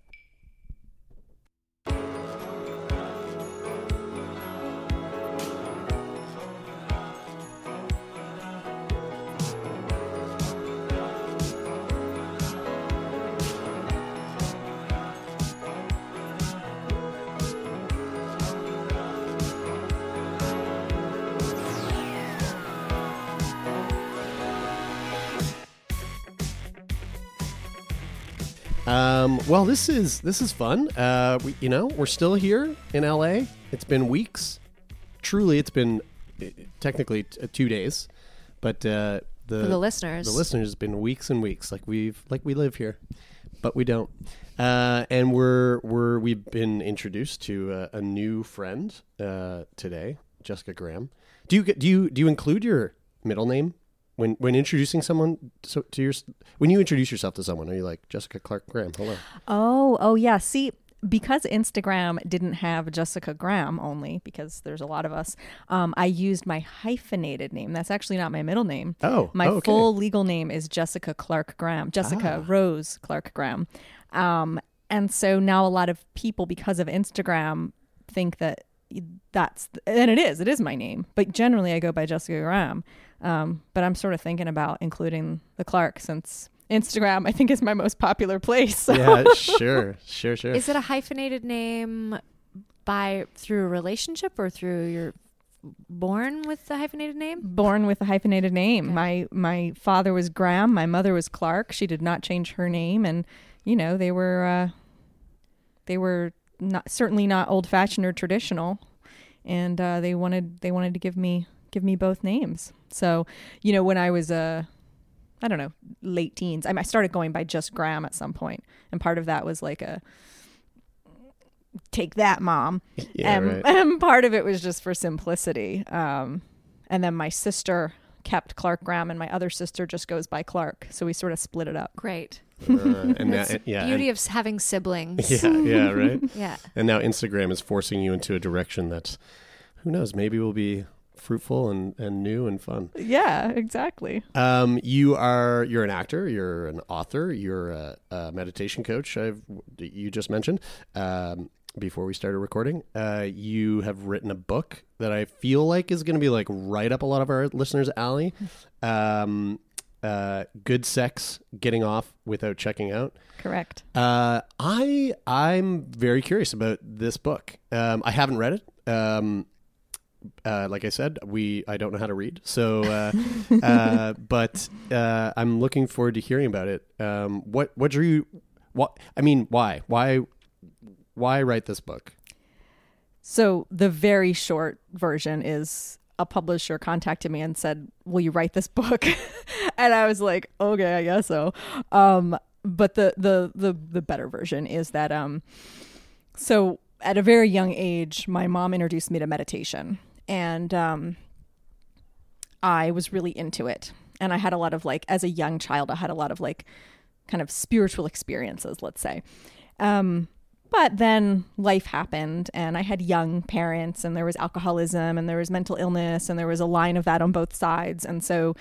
Well, this is this is fun. Uh, we, you know, we're still here in LA. It's been weeks. Truly, it's been uh, technically t- uh, two days, but uh, the For the listeners. the listeners, it's been weeks and weeks. Like we've like we live here, but we don't. Uh, and we're we're we've been introduced to uh, a new friend uh, today, Jessica Graham. Do you get- do you do you include your middle name when when introducing someone so, to your when you introduce yourself to someone? Are you like Jessica Clark Graham? Hello. Oh, oh yeah. See, because Instagram didn't have Jessica Graham only, because there's a lot of us, um, I used my hyphenated name. That's actually not my middle name. Oh, my oh, okay. full legal name is Jessica Clark Graham. Jessica Ah. Rose Clark Graham. Um, and so now a lot of people, because of Instagram, think that that's and it is. It is my name, but generally I go by Jessica Graham. Um, but I'm sort of thinking about including the Clark since Instagram I think is my most popular place. So. Yeah, sure, sure, sure. Is it a hyphenated name by through a relationship or through your born with the hyphenated name? born with a hyphenated name. My my father was Graham, my mother was Clark. She did not change her name and you know, they were uh they were not certainly not old fashioned or traditional. And uh they wanted they wanted to give me give me both names. So, you know, when I was uh I don't know, late teens, I, I started going by just Graham at some point, and part of that was like a take that, mom. [laughs] Yeah, and, right. and part of it was just for simplicity. Um, and then my sister kept Clark Graham, and my other sister just goes by Clark. So we sort of split it up. Great. Uh, and now, [laughs] That's yeah, beauty and- of having siblings. [laughs] yeah, yeah, right. Yeah. And now Instagram is forcing you into a direction that, who knows, maybe we'll be fruitful and, and new and fun. Yeah, exactly. Um, you are you're an actor, you're an author, you're a, a meditation coach. I've you just mentioned um, before we started recording. Uh, you have written a book that I feel like is going to be like right up a lot of our listeners' alley. Um, uh, good sex, getting off without checking out. Correct. Uh, I I'm very curious about this book. Um, I haven't read it. Um, uh, like I said, we I don't know how to read, so uh, [laughs] uh, but uh, I'm looking forward to hearing about it. Um, what what drew you? What I mean, why why why write this book? So the very short version is a publisher contacted me and said, "Will you write this book?" [laughs] and I was like, "Okay, I guess so." Um, but the the the the better version is that um, so at a very young age, my mom introduced me to meditation, and um, I was really into it. And I had a lot of like, as a young child, I had a lot of like, kind of spiritual experiences, let's say. Um, but then life happened, and I had young parents, and there was alcoholism, and there was mental illness, and there was a line of that on both sides. And so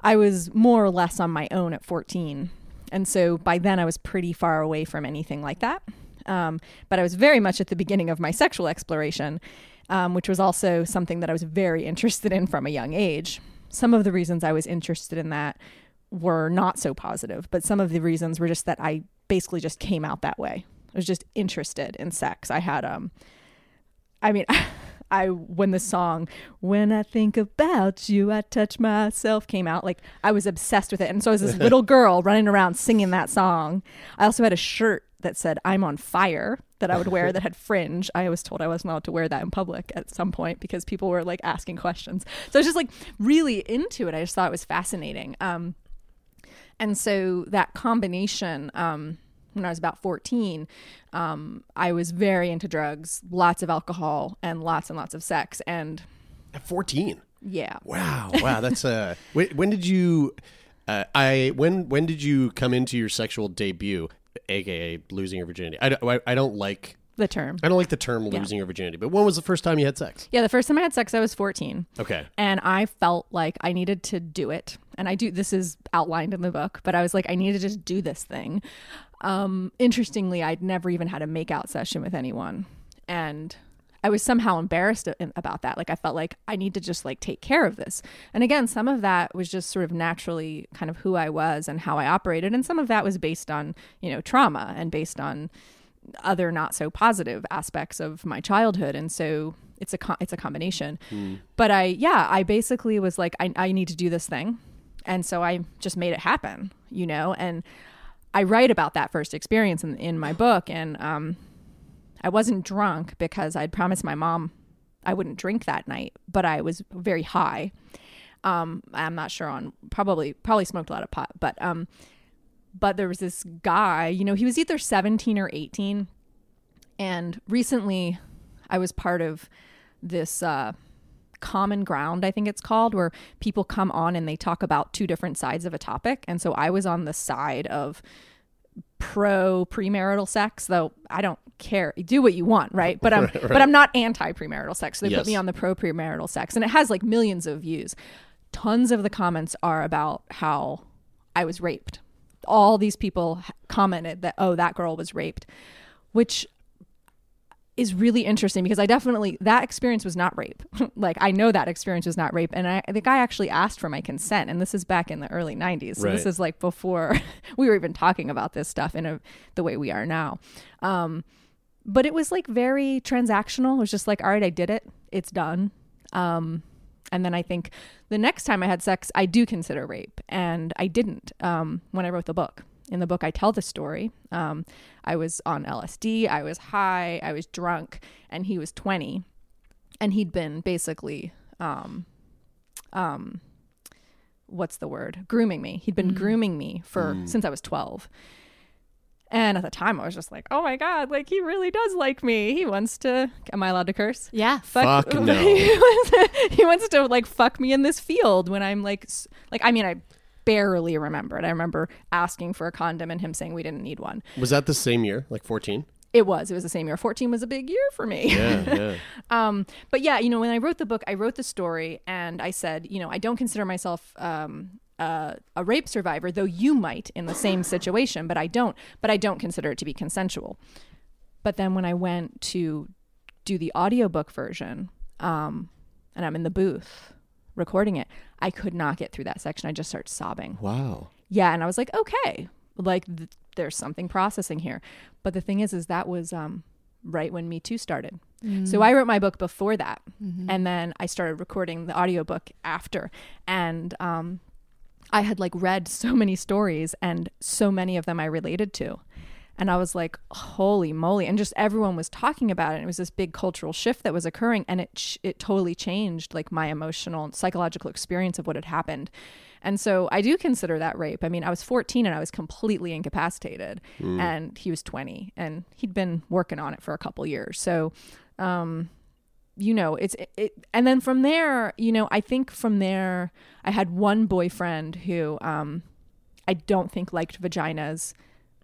I was more or less on my own at 14. And so by then I was pretty far away from anything like that. Um, but I was very much at the beginning of my sexual exploration, um, which was also something that I was very [laughs] interested in from a young age. Some of the reasons I was interested in that were not so positive, but some of the reasons were just that I basically just came out that way. I was just interested in sex. I had um I mean [laughs] I when the song "When I Think About You, I Touch Myself" came out, like I was obsessed with it, and so I was this [laughs] little girl running around singing that song. I also had a shirt that said "I'm on fire" that I would wear that [laughs] had fringe. I was told I wasn't allowed to wear that in public at some point because people were like asking questions. So I was just like really into it. I just thought it was fascinating. Um, and so that combination. Um, when I was about 14, um, I was very into drugs, lots of alcohol, and lots and lots of sex. And At 14. yeah, Wow, [laughs] wow, that's uh. When, when did you? Uh, I when when did you come into your sexual debut, aka losing your virginity? I, don't- I, I don't like the term. I don't like the term Yeah. losing your virginity, but when was the first time you had sex? Yeah, the first time I had sex, I was 14. Okay. And I felt like I needed to do it. And I do, this is outlined in the book, but I was like, I need to just do this thing. Um, interestingly, I'd never even had a makeout session with anyone. And I was somehow embarrassed about that. Like I felt like I need to just like take care of this. And again, some of that was just sort of naturally kind of who I was and how I operated. And some of that was based on, you know, trauma and based on other not so positive aspects of my childhood and so it's a it's a combination but i yeah i basically was like I, I need to do this thing and so i just made it happen you know and i write about that first experience in, in my book and um i wasn't drunk because i'd promised my mom i wouldn't drink that night but i was very high um i'm not sure on probably probably smoked a lot of pot but um but there was this guy, you know, he was either 17 or 18. And recently I was part of this uh, common ground, I think it's called, where people come on and they talk about two different sides of a topic. And so I was on the side of pro premarital sex, though I don't care. Do what you want, right? But I'm [laughs] Right, but. I'm not anti premarital sex. So they Yes. put me on the pro premarital sex, and it has like millions of views. Tons of the comments are about how I was raped. All these people commented that oh that girl was raped, which is really interesting because I definitely that experience was not rape. [laughs] like I know that experience was not rape, and I the guy actually asked for my consent, and this is back in the early '90s. So this is like before [laughs] we were even talking about this stuff in a, the way we are now. Um, but it was like very transactional. It was just like, all right, I did it. It's done. Um, and then I think the next time I had sex, I do consider rape, and I didn't um, when I wrote the book. In the book, I tell the story. Um, I was on LSD, I was high, I was drunk, and he was 20. And he'd been basically, um, um, what's the word? Grooming me. He'd been Mm. grooming me for Mm. since I was 12. And at the time, I was just like, "Oh my god! Like he really does like me. He wants to. Am I allowed to curse? Yeah. Fuck [laughs] no. he, wants, he wants to like fuck me in this field when I'm like, like I mean, I barely remember it. I remember asking for a condom and him saying we didn't need one. Was that the same year, like 14? It was. It was the same year. 14 was a big year for me. Yeah, [laughs] yeah. um, but yeah, you know, when I wrote the book, I wrote the story and I said, you know, I don't consider myself um, uh, a rape survivor, though you might in the same situation, but I don't. But I don't consider it to be consensual. But then when I went to do the audiobook version, um, and I'm in the booth recording it, I could not get through that section. I just started sobbing. Wow. Yeah, and I was like, okay, like th- there's something processing here. But the thing is, is that was um, right when Me Too started. So I wrote my book before that, and then I started recording the audiobook after, and um, I had like read so many stories, and so many of them I related to. And I was like, holy moly. And just everyone was talking about it. It was this big cultural shift that was occurring. And it, it totally changed like my emotional and psychological experience of what had happened. And so I do consider that rape. I mean, I was 14 and I was completely incapacitated. And he was 20 and he'd been working on it for a couple years. So, um, you know, it's it, it, and then from there, you know, I think from there, I had one boyfriend who, um, I don't think liked vaginas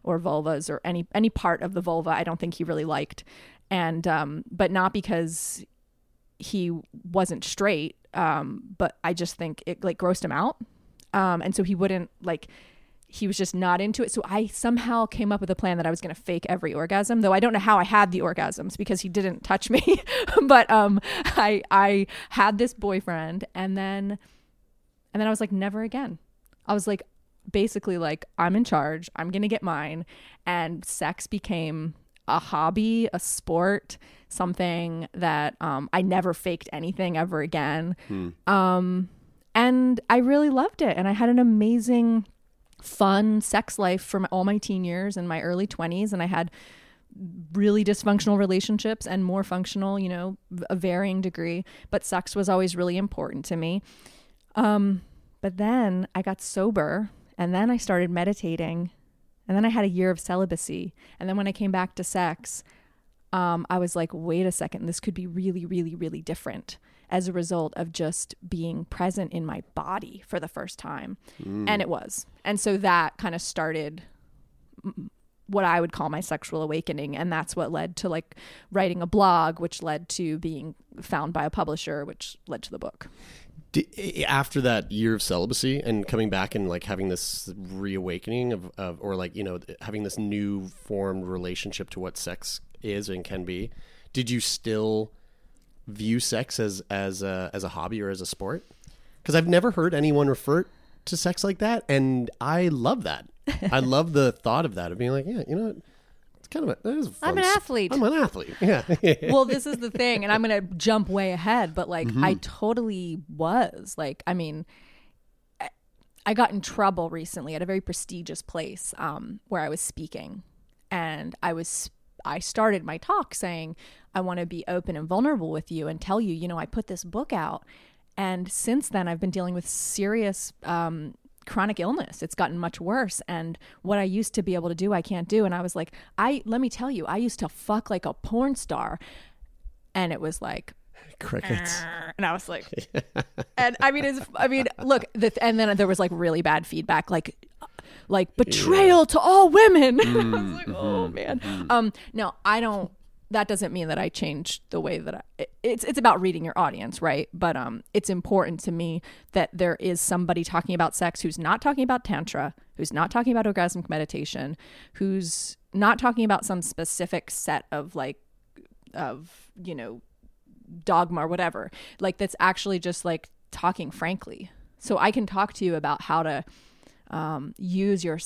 or vulvas or any any part of the vulva. I don't think he really liked, and um, but not because he wasn't straight, um, but I just think it like grossed him out, um, and so he wouldn't like. He was just not into it. So I somehow came up with a plan that I was going to fake every orgasm, though I don't know how I had the orgasms because he didn't touch me. [laughs] but um, I I had this boyfriend, and then and then I was like, never again. I was like, basically like I'm in charge. I'm going to get mine and sex became a hobby, a sport, something that um, I never faked anything ever again. Um, and I really loved it and I had an amazing fun sex life for all my teen years and my early 20s and I had really dysfunctional relationships and more functional, you know, a varying degree, but sex was always really important to me. Um, but then I got sober and then I started meditating and then I had a year of celibacy. And then when I came back to sex, um, I was like, wait a second, this could be really, really, really different as a result of just being present in my body for the first time. And it was. And so that kind of started mm, what I would call my sexual awakening. And that's what led to like writing a blog, which led to being found by a publisher, which led to the book. D- eh, after that year of celibacy and coming back and like having this reawakening of, of or like you know having this new formed relationship to what sex is and can be did you still view sex as as a, as a hobby or as a sport? Because i've never heard anyone refer to sex like that and i love that. [laughs] I love the thought of that of being like yeah you know what it's kind of a, that is a I'm an s- athlete. i'm an athlete yeah [laughs] well, this is the thing, and I'm gonna jump way ahead, but like I totally was. Like, I mean, I- I got in trouble recently at a very prestigious place um, where I was speaking, and I was I started my talk saying I want to be open and vulnerable with you and tell you, you know, I put this book out, and since then I've been dealing with serious. Um, chronic illness. It's gotten much worse. And what i used to be able to do i can't do. And i was like i let me tell you i used to fuck like a porn star. And it was like crickets. And I was like, [laughs] and I mean, it's, I mean, look, the, and then there was like really bad feedback, like, like betrayal to all women. [laughs] I was like, oh man. Um, no, I don't. That doesn't mean that I changed the way that I. it- It's it's about reading your audience, right? But um, it's important to me that there is somebody talking about sex who's not talking about tantra, who's not talking about orgasmic meditation, who's not talking about some specific set of like of you know dogma or whatever like that's actually just like talking frankly so i can talk to you about how to um, use your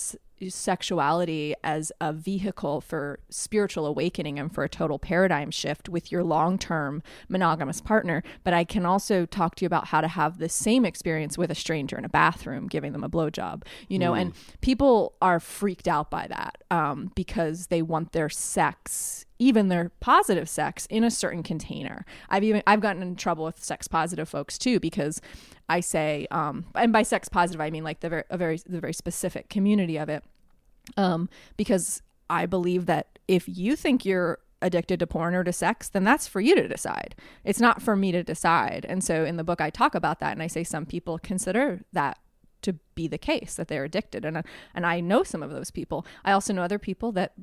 sexuality as a vehicle for spiritual awakening and for a total paradigm shift with your long-term monogamous partner. But i can also talk to you about how to have the same experience with a stranger in a bathroom giving them a blowjob you know? And people are freaked out by that um, because they want their sex even their positive sex in a certain container. I've even I've gotten in trouble with sex positive folks too because I say um and by sex positive I mean like the very a very the very specific community of it. Um because I believe that if you think you're addicted to porn or to sex, then that's for you to decide. It's not for me to decide. And so in the book, I talk about that and I say some people consider that to be the case that they're addicted and and I know some of those people. I also know other people that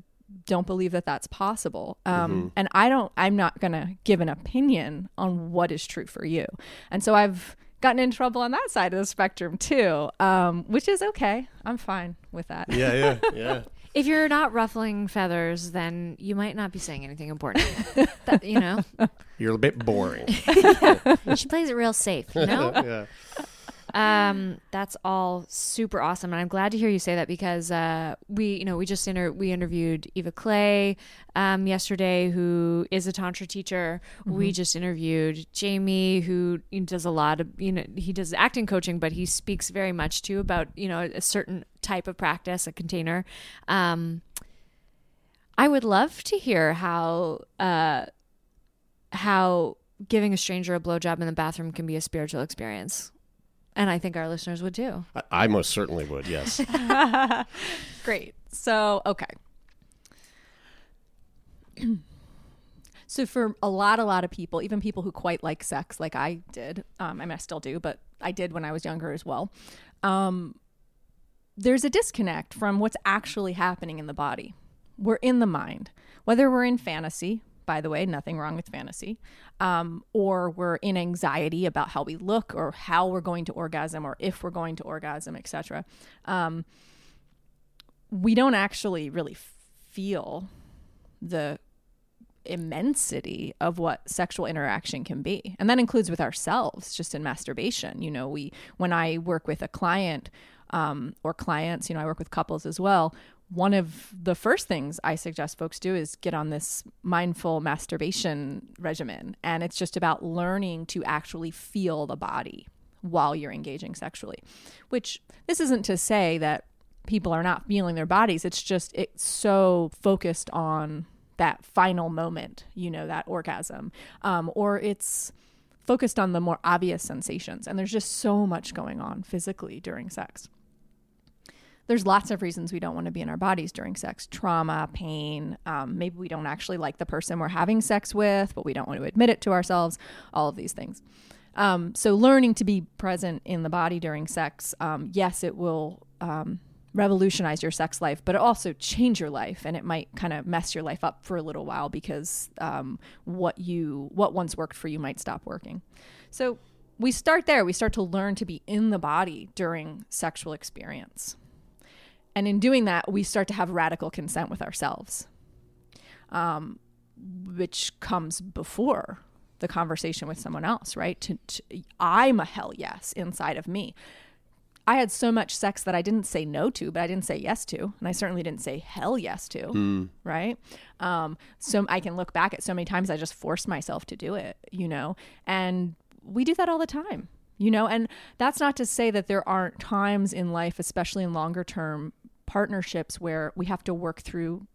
don't believe that that's possible. Um, Mm-hmm. And I don't. I'm not gonna give an opinion on what is true for you. And so I've gotten in trouble on that side of the spectrum too, um, which is okay. I'm fine with that. Yeah, yeah, [laughs] yeah. If you're not ruffling feathers, then you might not be saying anything important. that, you know, [laughs] You're a bit boring. [laughs] she plays it real safe. You know. yeah. Um, that's all super awesome, and I'm glad to hear you say that because uh, we, you know, we just inter- we interviewed Eva Clay um, yesterday, who is a tantra teacher. We just interviewed Jamie, who does a lot of, you know, he does acting coaching, but he speaks very much too about, you know, a certain type of practice, a container. Um, I would love to hear how uh, how giving a stranger a blowjob in the bathroom can be a spiritual experience. And I think our listeners would too. I, I most certainly would. Yes. [laughs] Great. So, okay. [clears throat] so for a lot, a lot of people, even people who quite like sex, like I did, um, I mean, I still do, but I did when I was younger as well. Um, there's a disconnect from what's actually happening in the body. We're in the mind, whether we're in fantasy, by the way, nothing wrong with fantasy, um, or we're in anxiety about how we look or how we're going to orgasm or if we're going to orgasm, etc. Um, we don't actually really feel the immensity of what sexual interaction can be and that includes with ourselves just in masturbation you know we when i work with a client um, or clients you know i work with couples as well one of the first things i suggest folks do is get on this mindful masturbation regimen. And it's just about learning to actually feel the body while you're engaging sexually which this isn't to say that people are not feeling their bodies. It's just it's so focused on that final moment you know that orgasm. Um, or it's focused on the more obvious sensations. And there's just so much going on physically during sex there's lots of reasons we don't want to be in our bodies during sex. Trauma pain um, maybe we don't actually like the person we're having sex with but we don't want to admit it to ourselves all of these things. Um, so learning to be present in the body during sex um, yes it will um, revolutionize your sex life but it also change your life and it might kind of mess your life up for a little while because um, what you what once worked for you might stop working. So we start there. We start to learn to be in the body during sexual experience and in doing that, we start to have radical consent with ourselves, um, which comes before the conversation with someone else, right? To, to, I'm a hell yes inside of me. I had so much sex that I didn't say no to, but I didn't say yes to, and I certainly didn't say hell yes to, right? Um, so I can look back at so many times I just forced myself to do it, you know, and we do that all the time, you know, and that's not to say that there aren't times in life, especially in longer term partnerships, where we have to work through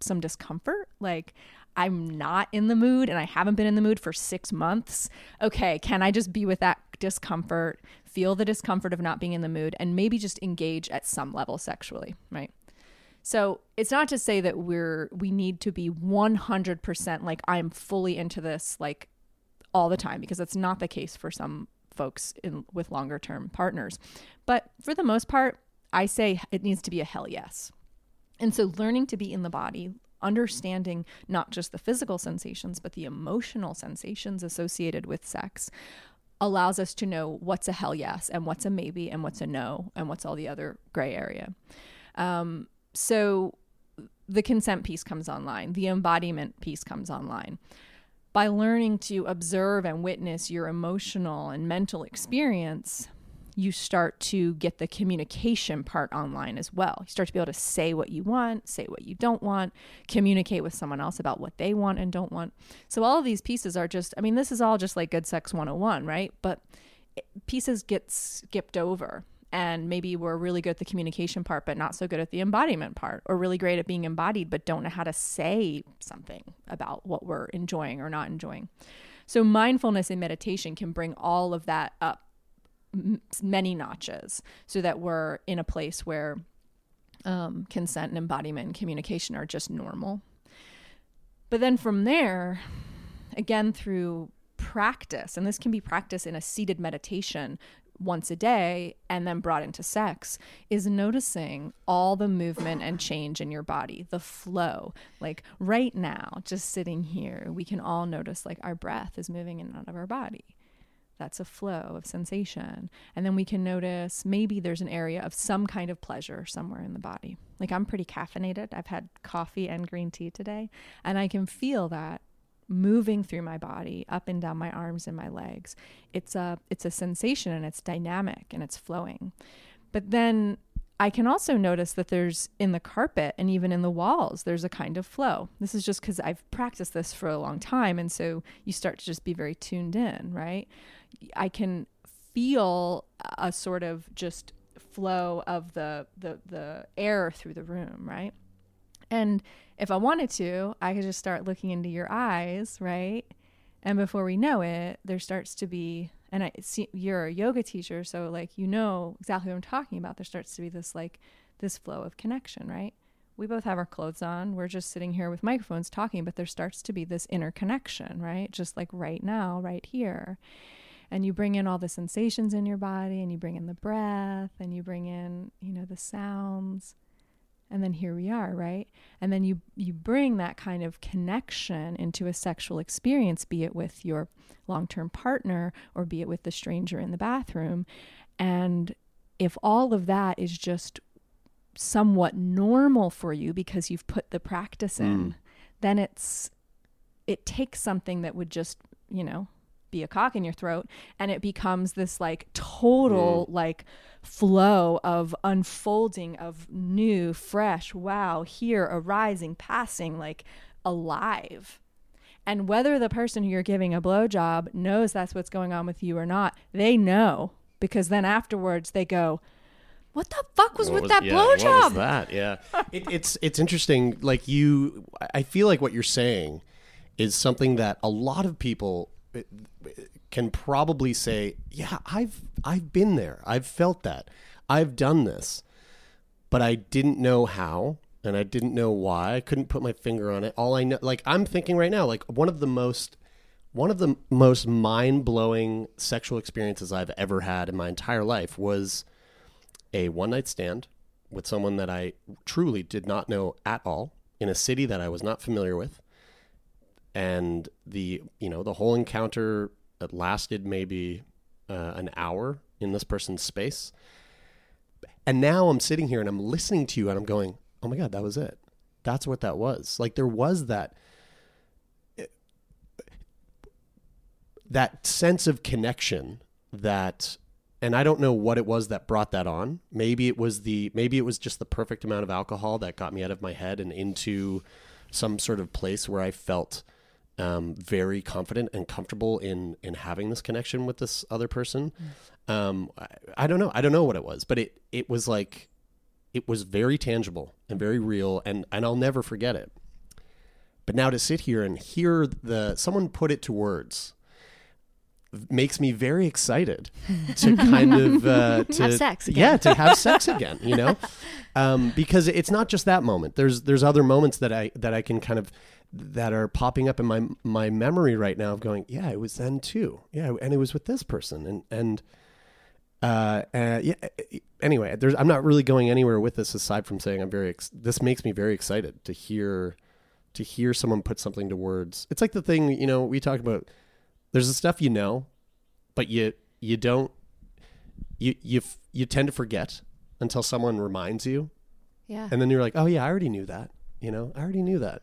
some discomfort. Like, I'm not in the mood and I haven't been in the mood for six months. Okay, can I just be with that discomfort, feel the discomfort of not being in the mood, and maybe just engage at some level sexually, right? So it's not to say that we're we need to be 100% like I'm fully into this like all the time because that's not the case for some folks in with longer term partners. But for the most part, I say it needs to be a hell yes. And so learning to be in the body, understanding not just the physical sensations, but the emotional sensations associated with sex allows us to know what's a hell yes and what's a maybe and what's a no and what's all the other gray area. Um, so the consent piece comes online, the embodiment piece comes online. By learning to observe and witness your emotional and mental experience, you start to get the communication part online as well. You start to be able to say what you want, say what you don't want, communicate with someone else about what they want and don't want. So, all of these pieces are just, I mean, this is all just like Good Sex 101, right? But pieces get skipped over. And maybe we're really good at the communication part, but not so good at the embodiment part, or really great at being embodied, but don't know how to say something about what we're enjoying or not enjoying. So, mindfulness and meditation can bring all of that up many notches so that we're in a place where um, consent and embodiment and communication are just normal. But then from there, again, through practice, and this can be practice in a seated meditation once a day and then brought into sex, is noticing all the movement and change in your body, the flow. Like right now, just sitting here, we can all notice like our breath is moving in and out of our body. That's a flow of sensation. And then we can notice maybe there's an area of some kind of pleasure somewhere in the body. Like I'm pretty caffeinated. I've had coffee and green tea today, and I can feel that moving through my body up and down my arms and my legs it's a it's a sensation and it's dynamic and it's flowing but then i can also notice that there's in the carpet and even in the walls there's a kind of flow. This is just because i've practiced this for a long time and so you start to just be very tuned in right? I can feel a sort of just flow of the the the air through the room right? And if I wanted to, I could just start looking into your eyes, right? And before we know it, there starts to be, and I see you're a yoga teacher, so like you know exactly what I'm talking about. There starts to be this like this flow of connection, right? We both have our clothes on. We're just sitting here with microphones talking, but there starts to be this inner connection, right? Just like right now, right here. And you bring in all the sensations in your body, and you bring in the breath, and you bring in, you know, the sounds and then here we are right and then you you bring that kind of connection into a sexual experience be it with your long-term partner or be it with the stranger in the bathroom and if all of that is just somewhat normal for you because you've put the practice in Mm. then it's it takes something that would just you know be a cock in your throat and it becomes this like total mm. like flow of unfolding of new fresh wow here arising passing like alive and whether the person who you're giving a blowjob knows that's what's going on with you or not they know because then afterwards they go what the fuck was What with that yeah, was blowjob that? Yeah. it, it's it's interesting. Like you, I feel like what you're saying is something that a lot of people can probably say, "Yeah, I've I've been there. I've felt that. I've done this." But I didn't know how and I didn't know why. I couldn't put my finger on it. All I know like I'm thinking right now like one of the most one of the most mind-blowing sexual experiences I've ever had in my entire life was a one night stand with someone that I truly did not know at all in a city that I was not familiar with. And the, you know, the whole encounter lasted maybe uh, an hour in this person's space. And now I'm sitting here and I'm listening to you and I'm going, oh my God, that was it. That's what that was. Like there was that that sense of connection that and I don't know what it was that brought that on. Maybe it was the maybe it was just the perfect amount of alcohol that got me out of my head and into some sort of place where I felt um, very confident and comfortable in in having this connection with this other person. Um, I, I don't know. I don't know what it was, but it it was like it was very tangible and very real, and and I'll never forget it. But now to sit here and hear the someone put it to words makes me very excited to [laughs] kind of uh, to Have sex again. yeah to have sex [laughs] again you know um, because it's not just that moment there's there's other moments that I that I can kind of that are popping up in my my memory right now of going yeah it was then too yeah and it was with this person and and uh, uh yeah anyway there's I'm not really going anywhere with this aside from saying I'm very ex- this makes me very excited to hear to hear someone put something to words it's like the thing you know we talk about there's the stuff you know, but you you don't you you you tend to forget until someone reminds you, Yeah. and then you're like, oh yeah, I already knew that. You know, I already knew that.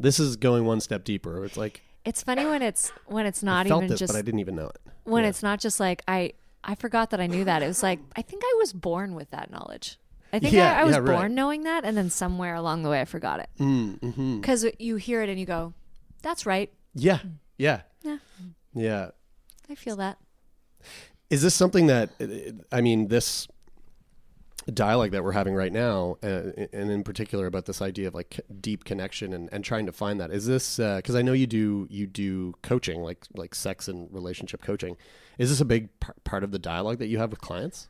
This is going one step deeper. It's like It's funny when it's when it's not I felt even this, just but I didn't even know it. when Yeah. it's not just like I I forgot that I knew that. It was like I think I was born with that knowledge. I think Yeah, I, I was yeah, right. born knowing that, and then somewhere along the way I forgot it Mm, hmm because you hear it and you go, "That's right." Yeah, yeah, Yeah, yeah. I feel that. Is this something that I mean this dialogue that we're having right now, uh, and in particular about this idea of like deep connection and, and trying to find that? Is this because I know you do you do coaching like like sex and relationship coaching? Is this a big par- part of the dialogue that you have with clients?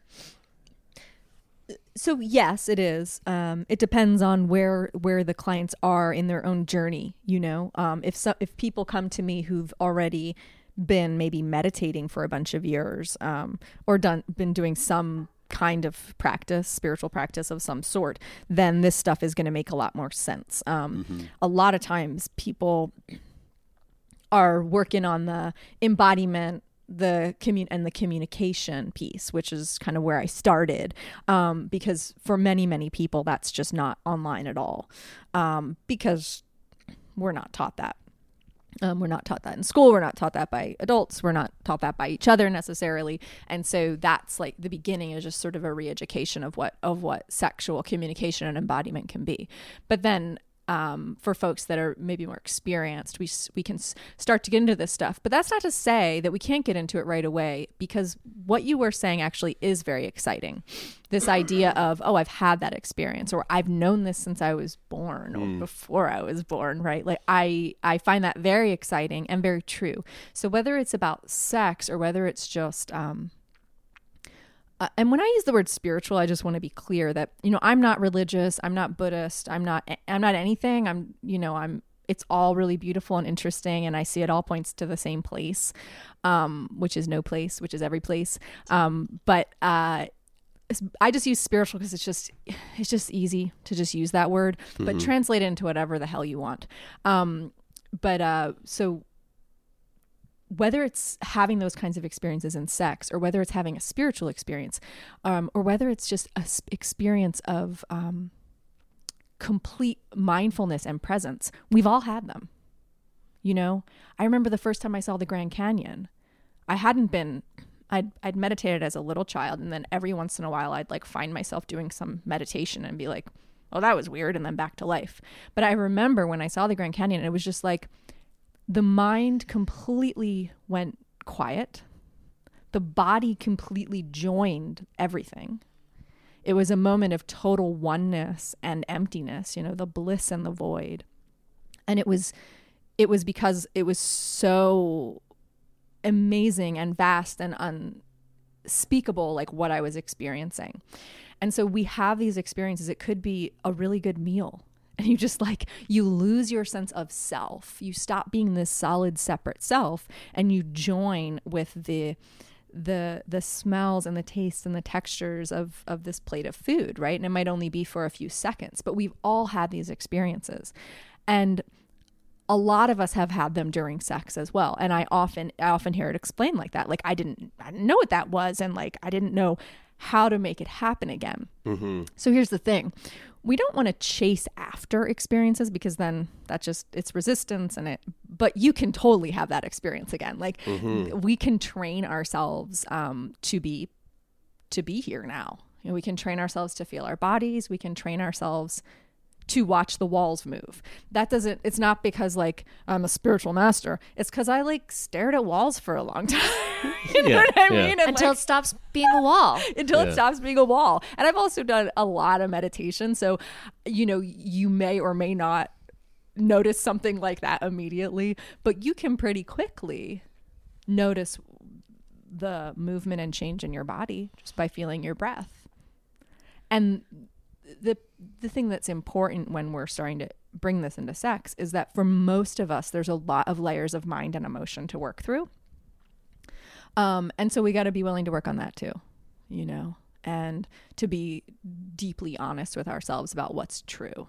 so yes, it is. Um, it depends on where where the clients are in their own journey. You know, um, if so, if people come to me who've already been maybe meditating for a bunch of years, um, or done been doing some kind of practice, spiritual practice of some sort, then this stuff is going to make a lot more sense. Um, A lot of times, people are working on the embodiment the commun and the communication piece which is kind of where i started um, because for many many people that's just not online at all. Um, because we're not taught that um, we're not taught that in school. We're not taught that by adults. We're not taught that by each other necessarily. And so that's like the beginning is just sort of a re-education of what of what sexual communication and embodiment can be. But then um, for folks that are maybe more experienced, we we can s- start to get into this stuff. But that's not to say that we can't get into it right away because what you were saying actually is very exciting. This idea of oh, I've had that experience, or I've known this since I was born, or before I was born, right? Like I I find that very exciting and very true. So whether it's about sex or whether it's just um, uh, and when I use the word spiritual, I just want to be clear that you know I'm not religious, I'm not Buddhist, I'm not I'm not anything. I'm you know I'm it's all really beautiful and interesting, and I see it all points to the same place, um, which is no place, which is every place. Um, but uh, I just use spiritual because it's just it's just easy to just use that word, but translate it into whatever the hell you want. Um, but uh, so whether it's having those kinds of experiences in sex or whether it's having a spiritual experience um, or whether it's just a s- experience of um, complete mindfulness and presence we've all had them. You know? I remember the first time i saw the grand canyon. I hadn't been I'd, I'd meditated as a little child and then every once in a while i'd like find myself doing some meditation and be like oh that was weird and then back to life. But i remember when i saw the grand canyon it was just like the mind completely went quiet. The body completely joined everything. It was a moment of total oneness and emptiness, you know, the bliss and the void. And it was it was because it was so amazing and vast and unspeakable like what I was experiencing. And so we have these experiences. It could be a really good meal and [laughs] you just like you lose your sense of self. You stop being this solid separate self and you join with the the the smells and the tastes and the textures of of this plate of food right? And it might only be for a few seconds but we've all had these experiences. And a lot of us have had them during sex as well. And i often i often hear it explained like that. Like i didn't i didn't know what that was and like i didn't know how to make it happen again. Mm-hmm. So here's the thing we don't want to chase after experiences because then that just it's resistance and it but you can totally have that experience again. Like we can train ourselves um, to be to be here now. You know, we can train ourselves to feel our bodies. We can train ourselves to watch the walls move that doesn't it's not because like i'm a spiritual master it's because i like stared at walls for a long [laughs] time you know Yeah, what i yeah. mean And, until like- it stops being a wall. [laughs] until Yeah. it stops being a wall. And I've also done a lot of meditation. So, you know, you may or may not notice something like that immediately, but you can pretty quickly notice the movement and change in your body just by feeling your breath. And the the thing that's important when we're starting to bring this into sex is that for most of us there's a lot of layers of mind and emotion to work through. Um, and so we got to be willing to work on that too, you know, and to be deeply honest with ourselves about what's true.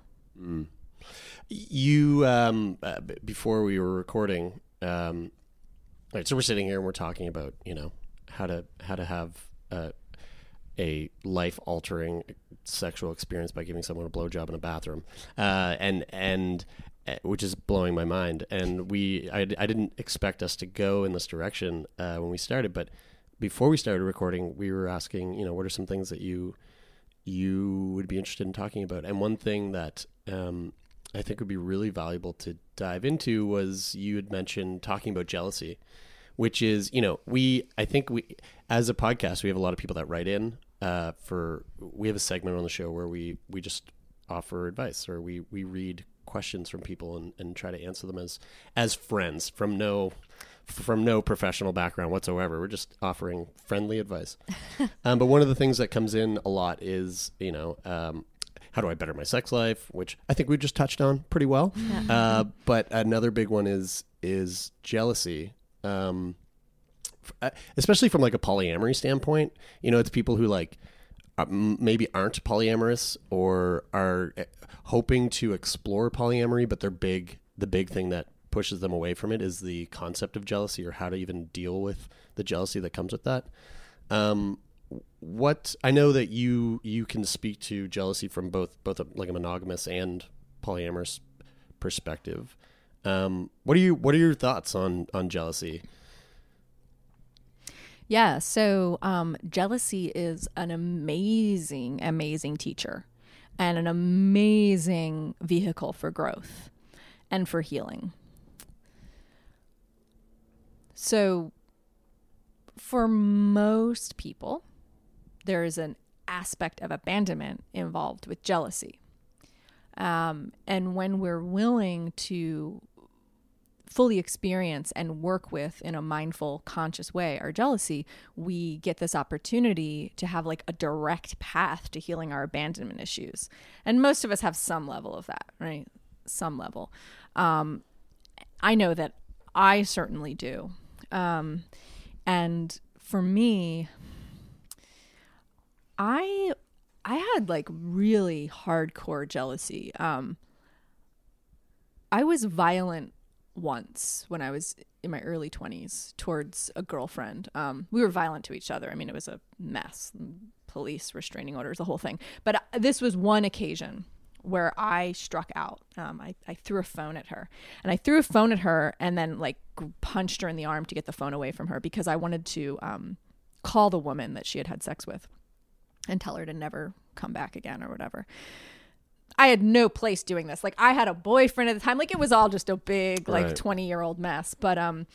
You um, uh, b- before we were recording, um, right, so we're sitting here and we're talking about you know how to how to have uh, a life altering sexual experience by giving someone a blowjob in a bathroom, uh, and and uh, which is blowing my mind. And we I, I didn't expect us to go in this direction uh, when we started, but before we started recording, we were asking you know what are some things that you you would be interested in talking about. And one thing that um, I think would be really valuable to dive into was you had mentioned talking about jealousy, which is, you know, we, I think we, as a podcast, we have a lot of people that write in uh, for, we have a segment on the show where we, we just offer advice or we, we read questions from people and, and try to answer them as, as friends from no, from no professional background whatsoever. We're just offering friendly advice. [laughs] um, but one of the things that comes in a lot is, you know, um, how do I better my sex life? Which I think we just touched on pretty well. Uh, but another big one is is jealousy. Um, especially from like a polyamory standpoint, you know, it's people who like uh, maybe aren't polyamorous or are uh, hoping to explore polyamory, but they're big. The big thing that pushes them away from it is the concept of jealousy or how to even deal with the jealousy that comes with that. Um, what I know that you you can speak to jealousy from both both a, like a monogamous and polyamorous perspective. Um, what are you what are your thoughts on on jealousy? Yeah, so um, jealousy is an amazing, amazing teacher and an amazing vehicle for growth and for healing. So, for most people, there is an aspect of abandonment involved with jealousy. Um, and when we're willing to fully experience and work with in a mindful, conscious way our jealousy, we get this opportunity to have like a direct path to healing our abandonment issues. And most of us have some level of that, right? Some level. Um, I know that I certainly do. Um, and for me, I I had like really hardcore jealousy. Um, I was violent once when I was in my early 20s towards a girlfriend. Um, we were violent to each other. I mean, it was a mess. Police restraining orders, the whole thing. But uh, this was one occasion where I struck out. Um, I, I threw a phone at her. And I threw a phone at her and then, like, punched her in the arm to get the phone away from her because I wanted to um, call the woman that she had had sex with and tell her to never come back again or whatever. I had no place doing this. Like I had a boyfriend at the time. Like it was all just a big like Right. 20 year old mess. But um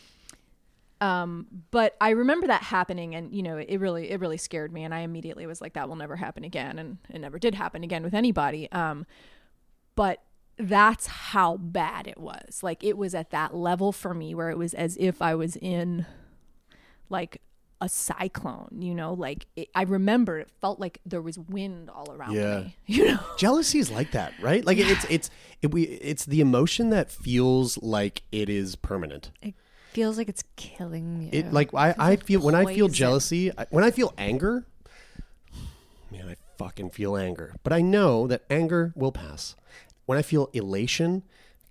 um but I remember that happening and you know it really it really scared me and I immediately was like that will never happen again and it never did happen again with anybody. Um but that's how bad it was. Like it was at that level for me where it was as if I was in like a cyclone, you know, like it, I remember it felt like there was wind all around Yeah. me. [laughs] You know. jealousy is like that, right? Like it's it's it, we it's the emotion that feels like it is permanent. It feels like it's killing you. It like I I feel when I feel jealousy, I, when I feel anger, man, I fucking feel anger. But I know that anger will pass. When I feel elation,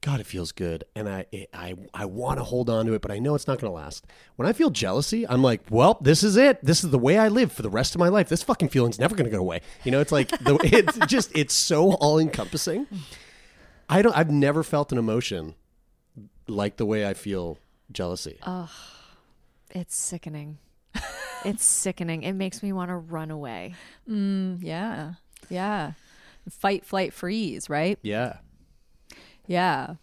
God, it feels good, and I it, I I want to hold on to it, but I know it's not going to last. When I feel jealousy, I'm like, well, this is it. This is the way I live for the rest of my life. This fucking feeling's never going to go away. You know, it's like the, [laughs] it's just it's so all encompassing. I don't. I've never felt an emotion like the way I feel jealousy. Ugh, it's sickening. it's sickening. It makes me want to run away. Mm, yeah. Yeah. Fight, flight, freeze, right? Yeah. Yeah.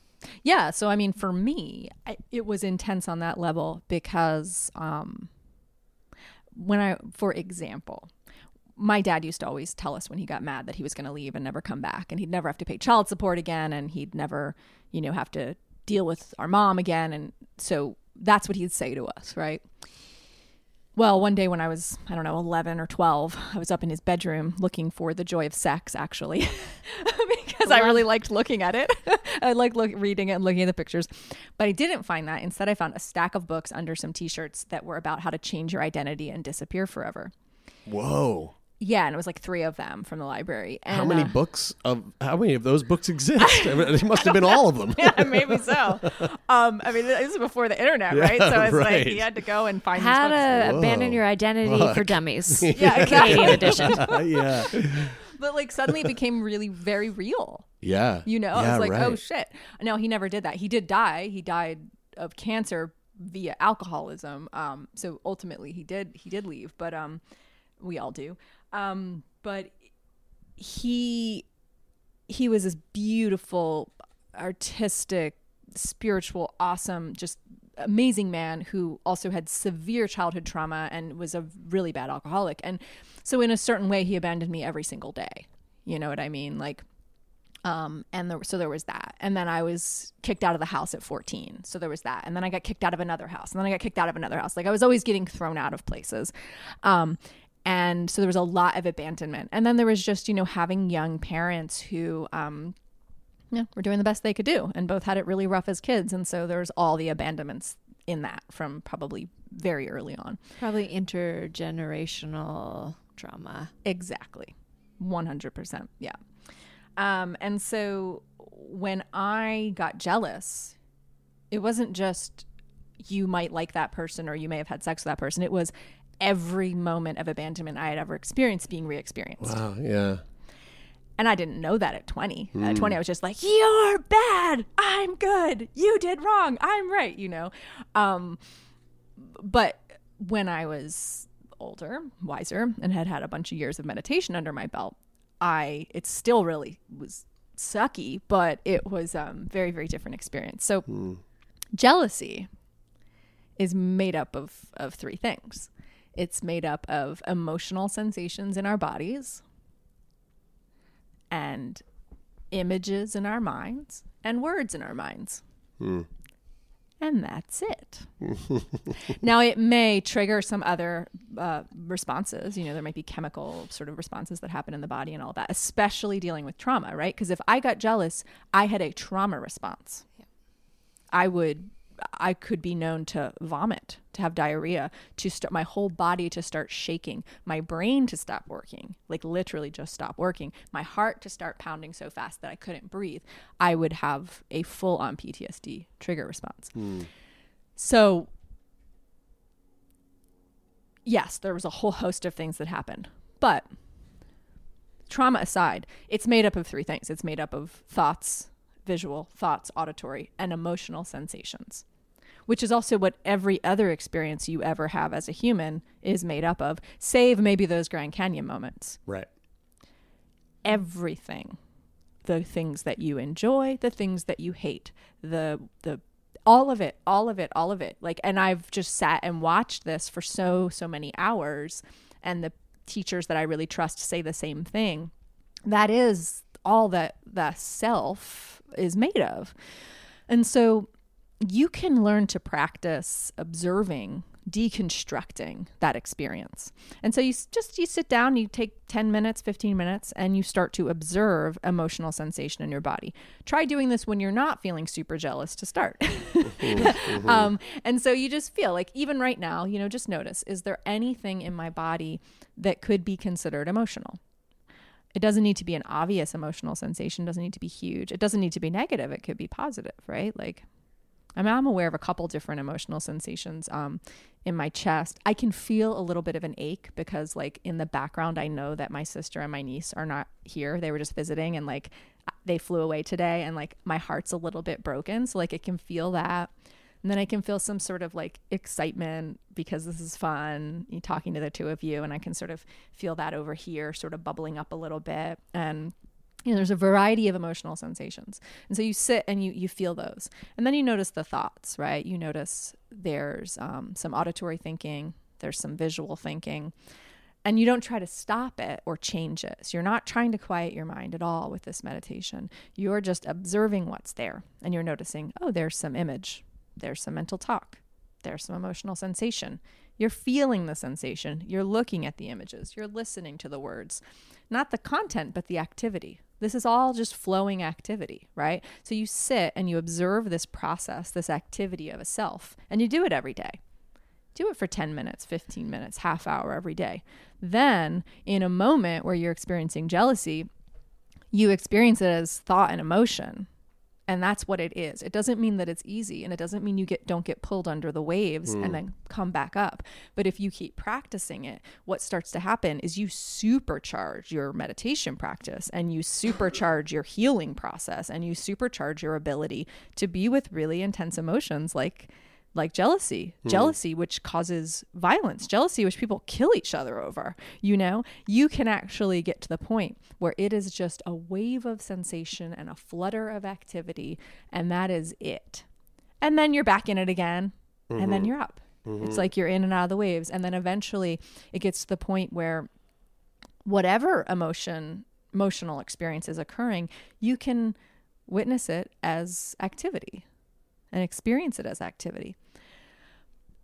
Yeah. So, I mean, for me, I, it was intense on that level because um, when I, for example, my dad used to always tell us when he got mad that he was going to leave and never come back and he'd never have to pay child support again and he'd never, you know, have to deal with our mom again. And so that's what he'd say to us, right? Well, one day when I was, I don't know, 11 or 12, I was up in his bedroom looking for the joy of sex, actually, [laughs] because I really liked looking at it. [laughs] I liked look, reading it and looking at the pictures. But I didn't find that. Instead, I found a stack of books under some t shirts that were about how to change your identity and disappear forever. Whoa. Yeah, and it was like three of them from the library. And, how many uh, books of how many of those books exist? [laughs] I mean, it must have been all of them. yeah, maybe so. Um, I mean, this is before the internet, right? So it's like right. he had to go and find How these books. to abandon your identity Fuck. for dummies. [laughs] Yeah, Canadian edition. [laughs] yeah. But like suddenly it became really very real. Yeah. You know, I was like, right. oh shit. No, he never did that. He did die. He died of cancer via alcoholism. Um, so ultimately he did he did leave, but um, we all do. Um, but he he was this beautiful, artistic, spiritual, awesome, just amazing man who also had severe childhood trauma and was a really bad alcoholic. And so in a certain way he abandoned me every single day. You know what I mean? Like Um, and there, so there was that. And then I was kicked out of the house at 14. So there was that. And then I got kicked out of another house. And then I got kicked out of another house. Like I was always getting thrown out of places. Um, and so there was a lot of abandonment. And then there was just, you know, having young parents who, um, yeah, were doing the best they could do and both had it really rough as kids. And so there's all the abandonments in that from probably very early on. Probably intergenerational trauma. Exactly. 100%. Yeah. Um, and so when I got jealous, it wasn't just you might like that person or you may have had sex with that person. It was every moment of abandonment I had ever experienced being re experienced. Wow. Yeah. And I didn't know that at 20. At 20, I was just like, you're bad. I'm good. You did wrong. I'm right, you know? Um, but when I was older, wiser, and had had a bunch of years of meditation under my belt, I, it still really was sucky, but it was um very, very different experience. So jealousy is made up of, of three things. It's made up of emotional sensations in our bodies and images in our minds and words in our minds. And that's it. [laughs] now, it may trigger some other uh, responses. You know, there might be chemical sort of responses that happen in the body and all that, especially dealing with trauma, right? Because if I got jealous, I had a trauma response. I would I could be known to vomit, to have diarrhea, to start my whole body to start shaking, my brain to stop working, like literally just stop working, my heart to start pounding so fast that I couldn't breathe. I would have a full on PTSD trigger response. Hmm. So yes, there was a whole host of things that happened. But trauma aside, it's made up of three things. It's made up of thoughts, visual, thoughts, auditory, and emotional sensations, which is also what every other experience you ever have as a human is made up of, save maybe those Grand Canyon moments. Right. Everything. The things that you enjoy, the things that you hate, the the all of it, all of it, all of it. Like and I've just sat and watched this for so so many hours and the teachers that I really trust say the same thing. That is all that the self is made of. And so you can learn to practice observing deconstructing that experience. And so you just you sit down you take 10 minutes 15 minutes and you start to observe emotional sensation in your body. Try doing this when you're not feeling super jealous to start. [laughs] Um, and so you just feel like even right now you know just notice is there anything in my body that could be considered emotional? It doesn't need to be an obvious emotional sensation doesn't need to be huge. It doesn't need to be negative it could be positive right? Like I mean, I'm aware of a couple different emotional sensations um, in my chest. I can feel a little bit of an ache because, like, in the background, I know that my sister and my niece are not here. They were just visiting and, like, they flew away today, and, like, my heart's a little bit broken. So, like, I can feel that. And then I can feel some sort of like excitement because this is fun, talking to the two of you, and I can sort of feel that over here, sort of bubbling up a little bit. And you know, there's a variety of emotional sensations. And so you sit and you you feel those. And then you notice the thoughts, right? You notice there's um, some auditory thinking, there's some visual thinking. And you don't try to stop it or change it. So you're not trying to quiet your mind at all with this meditation. You're just observing what's there and you're noticing, oh, there's some image, there's some mental talk, there's some emotional sensation. You're feeling the sensation. You're looking at the images. You're listening to the words. Not the content, but the activity. This is all just flowing activity, right? So you sit and you observe this process, this activity of a self, and you do it every day. Do it for 10 minutes, 15 minutes, half hour every day. Then, in a moment where you're experiencing jealousy, you experience it as thought and emotion and that's what it is. It doesn't mean that it's easy and it doesn't mean you get don't get pulled under the waves and hmm. then come back up. But if you keep practicing it what starts to happen is you supercharge your meditation practice and you supercharge your healing process and you supercharge your ability to be with really intense emotions like like jealousy hmm. jealousy which causes violence jealousy which people kill each other over you know? You can actually get to the point where it is just a wave of sensation and a flutter of activity and that is it. And then you're back in it again and then mm-hmm. you're up. It's mm-hmm. like you're in and out of the waves and then eventually it gets to the point where whatever emotion emotional experience is occurring, you can witness it as activity and experience it as activity.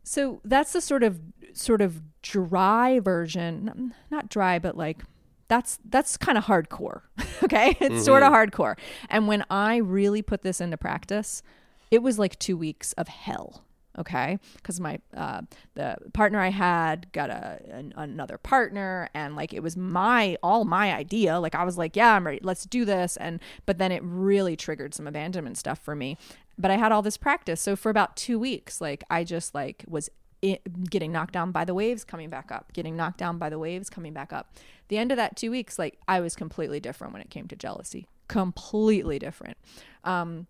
So that's the sort of sort of dry version, not dry but like that's that's kind of hardcore. [laughs] okay? It's mm-hmm. sort of hardcore. And when I really put this into practice, it was like 2 weeks of hell. Okay, because my uh, the partner I had got a an, another partner, and like it was my all my idea. Like I was like, yeah, I'm ready. Let's do this. And but then it really triggered some abandonment stuff for me. But I had all this practice, so for about two weeks, like I just like was i getting knocked down by the waves, coming back up, getting knocked down by the waves, coming back up. The end of that two weeks, like I was completely different when it came to jealousy, completely different. Um,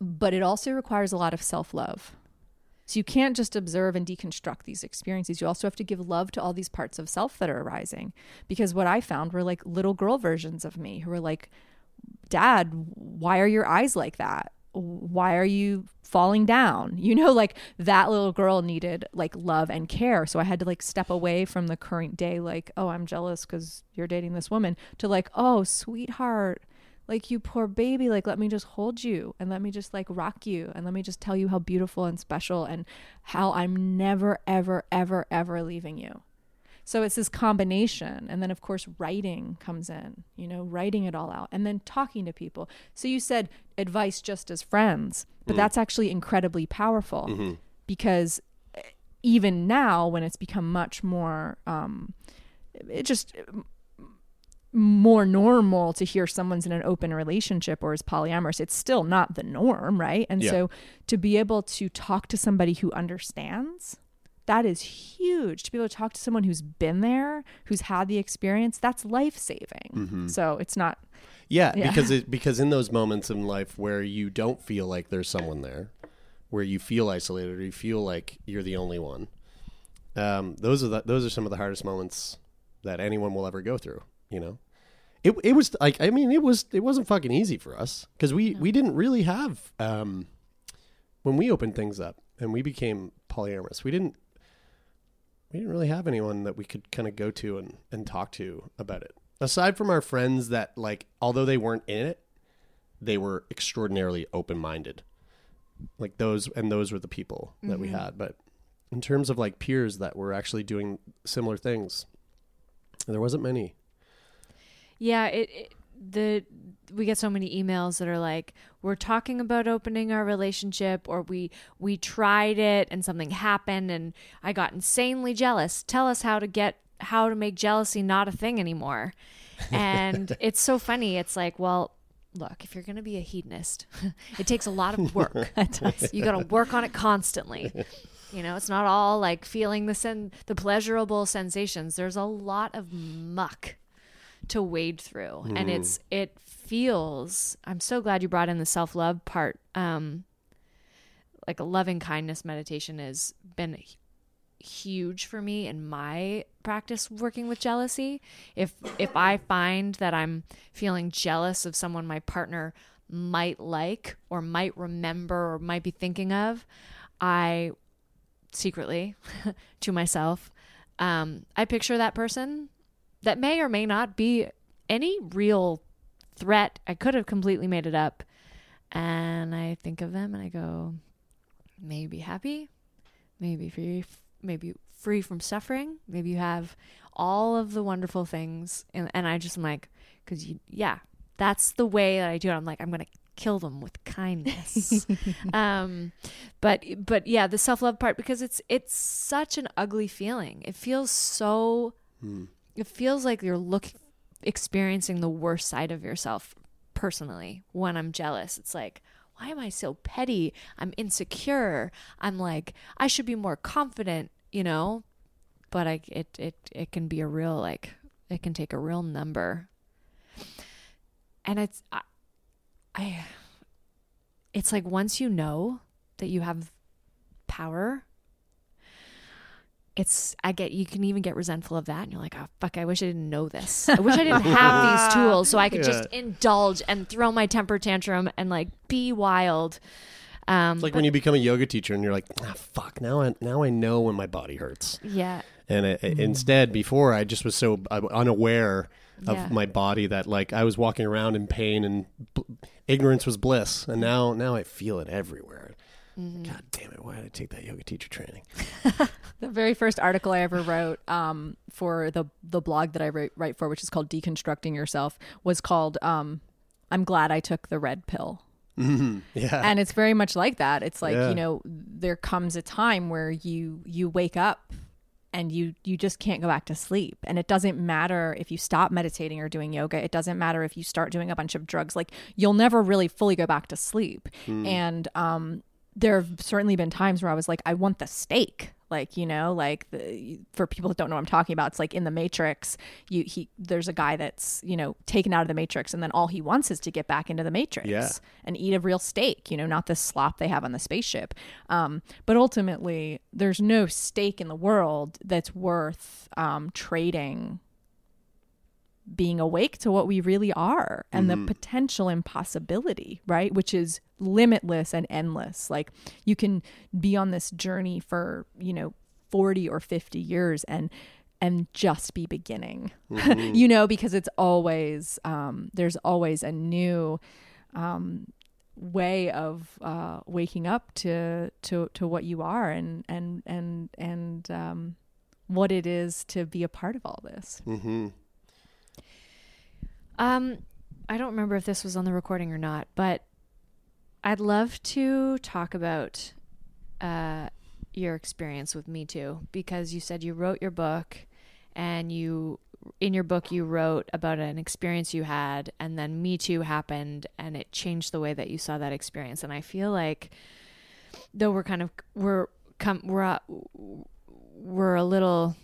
but it also requires a lot of self love. So you can't just observe and deconstruct these experiences. You also have to give love to all these parts of self that are arising. Because what I found were like little girl versions of me who were like, Dad, why are your eyes like that? Why are you falling down? [laughs] You know, like that little girl needed like love and care. So I had to like step away from the current day, like, oh, I'm jealous because you're dating this woman, to like, oh, sweetheart, like you poor baby like let me just hold you and let me just like rock you and let me just tell you how beautiful and special and how i'm never ever ever ever leaving you. So it's this combination and then of course writing comes in you know writing it all out and then talking to people. So you said advice just as friends but that's actually incredibly powerful because eh, even now when it's become much more um it just more normal to hear someone's in an open relationship or is polyamorous. It's still not the norm, right? And Yeah. so to be able to talk to somebody who understands, that is huge. To be able to talk to someone who's been there, who's had the experience, that's life saving. So it's not Yeah, Yeah. because it because in those moments in life where you don't feel like there's someone there, where you feel isolated or you feel like you're the only one, um, those are the, those are some of the hardest moments that anyone will ever go through. You know, it it was like I mean it was it wasn't fucking easy for us because we we didn't really have um, when we opened things up and we became polyamorous. We didn't we didn't really have anyone that we could kind of go to and, and talk to about it. Aside from our friends that like although they weren't in it, they were extraordinarily open minded. Like those and those were the people that we had. But in terms of like peers that were actually doing similar things, there wasn't many. Yeah, it, it the we get so many emails that are like we're talking about opening our relationship or we we tried it and something happened and I got insanely jealous. Tell us how to get how to make jealousy not a thing anymore. And [laughs] it's so funny. It's like, well, look, if you're going to be a hedonist, [laughs] it takes a lot of work. [laughs] You got to work on it constantly. You know, it's not all like feeling the sen- the pleasurable sensations. There's a lot of muck to wade through. And it's it feels i'm so glad you brought in the self-love part um like a loving kindness meditation has been huge for me in my practice working with jealousy. If if i find that i'm feeling jealous of someone my partner might like or might remember or might be thinking of i secretly [laughs] to myself um, i picture that person that may or may not be any real threat. I could have completely made it up. And I think of them and I go, maybe happy, maybe free, maybe free from suffering. Maybe you have all of the wonderful things. And, and I just am like, because you, yeah, that's the way that I do it. I'm like, I'm going to kill them with kindness. [laughs] um, but, but yeah, the self love part, because it's, it's such an ugly feeling. It feels so it feels like you're looking experiencing the worst side of yourself personally when I'm jealous. It's like, why am I so petty? I'm insecure. I'm like, I should be more confident, you know? But I it it it can be a real like it can take a real number. And it's I, I it's like once you know that you have power it's I get you can even get resentful of that and you're like, oh fuck, I wish I didn't know this. I wish I didn't have these [laughs] tools so I could just indulge and throw my temper tantrum and like be wild. Um It's like but- when you become a yoga teacher and you're like, ah, fuck, now I now I know when my body hurts. Yeah. And it, instead, before I just was so unaware of Yeah. my body that like I was walking around in pain and bl- ignorance was bliss. And now, now I feel it everywhere. God damn it! Why did I take that yoga teacher training? [laughs] The very first article I ever wrote um, for the the blog that I write, write for, which is called "Deconstructing Yourself," was called um, "I'm glad I took the red pill." Yeah. and it's very much like that it's like Yeah. you know there comes a time where you you wake up and you you just can't go back to sleep and it doesn't matter if you stop meditating or doing yoga it doesn't matter if you start doing a bunch of drugs like you'll never really fully go back to sleep and um there have certainly been times where I was like, I want the steak. Like, you know, like the, for people that don't know what I'm talking about, it's like in the Matrix, you, he, there's a guy that's, you know, taken out of the Matrix and then all he wants is to get back into the Matrix Yeah. and eat a real steak, you know, not this slop they have on the spaceship. Um, but ultimately, there's no steak in the world that's worth um, trading being awake to what we really are and the potential impossibility, right? Which is limitless and endless. Like you can be on this journey for, you know, 40 or 50 years and and just be beginning. [laughs] you know, because it's always um there's always a new um way of uh waking up to to to what you are and and and and um what it is to be a part of all this. mm-hmm. Um, I don't remember if this was on the recording or not, but I'd love to talk about uh, your experience with Me Too because you said you wrote your book and you in your book you wrote about an experience you had and then Me Too happened and it changed the way that you saw that experience. And I feel like though we're kind of we're come we're we're a little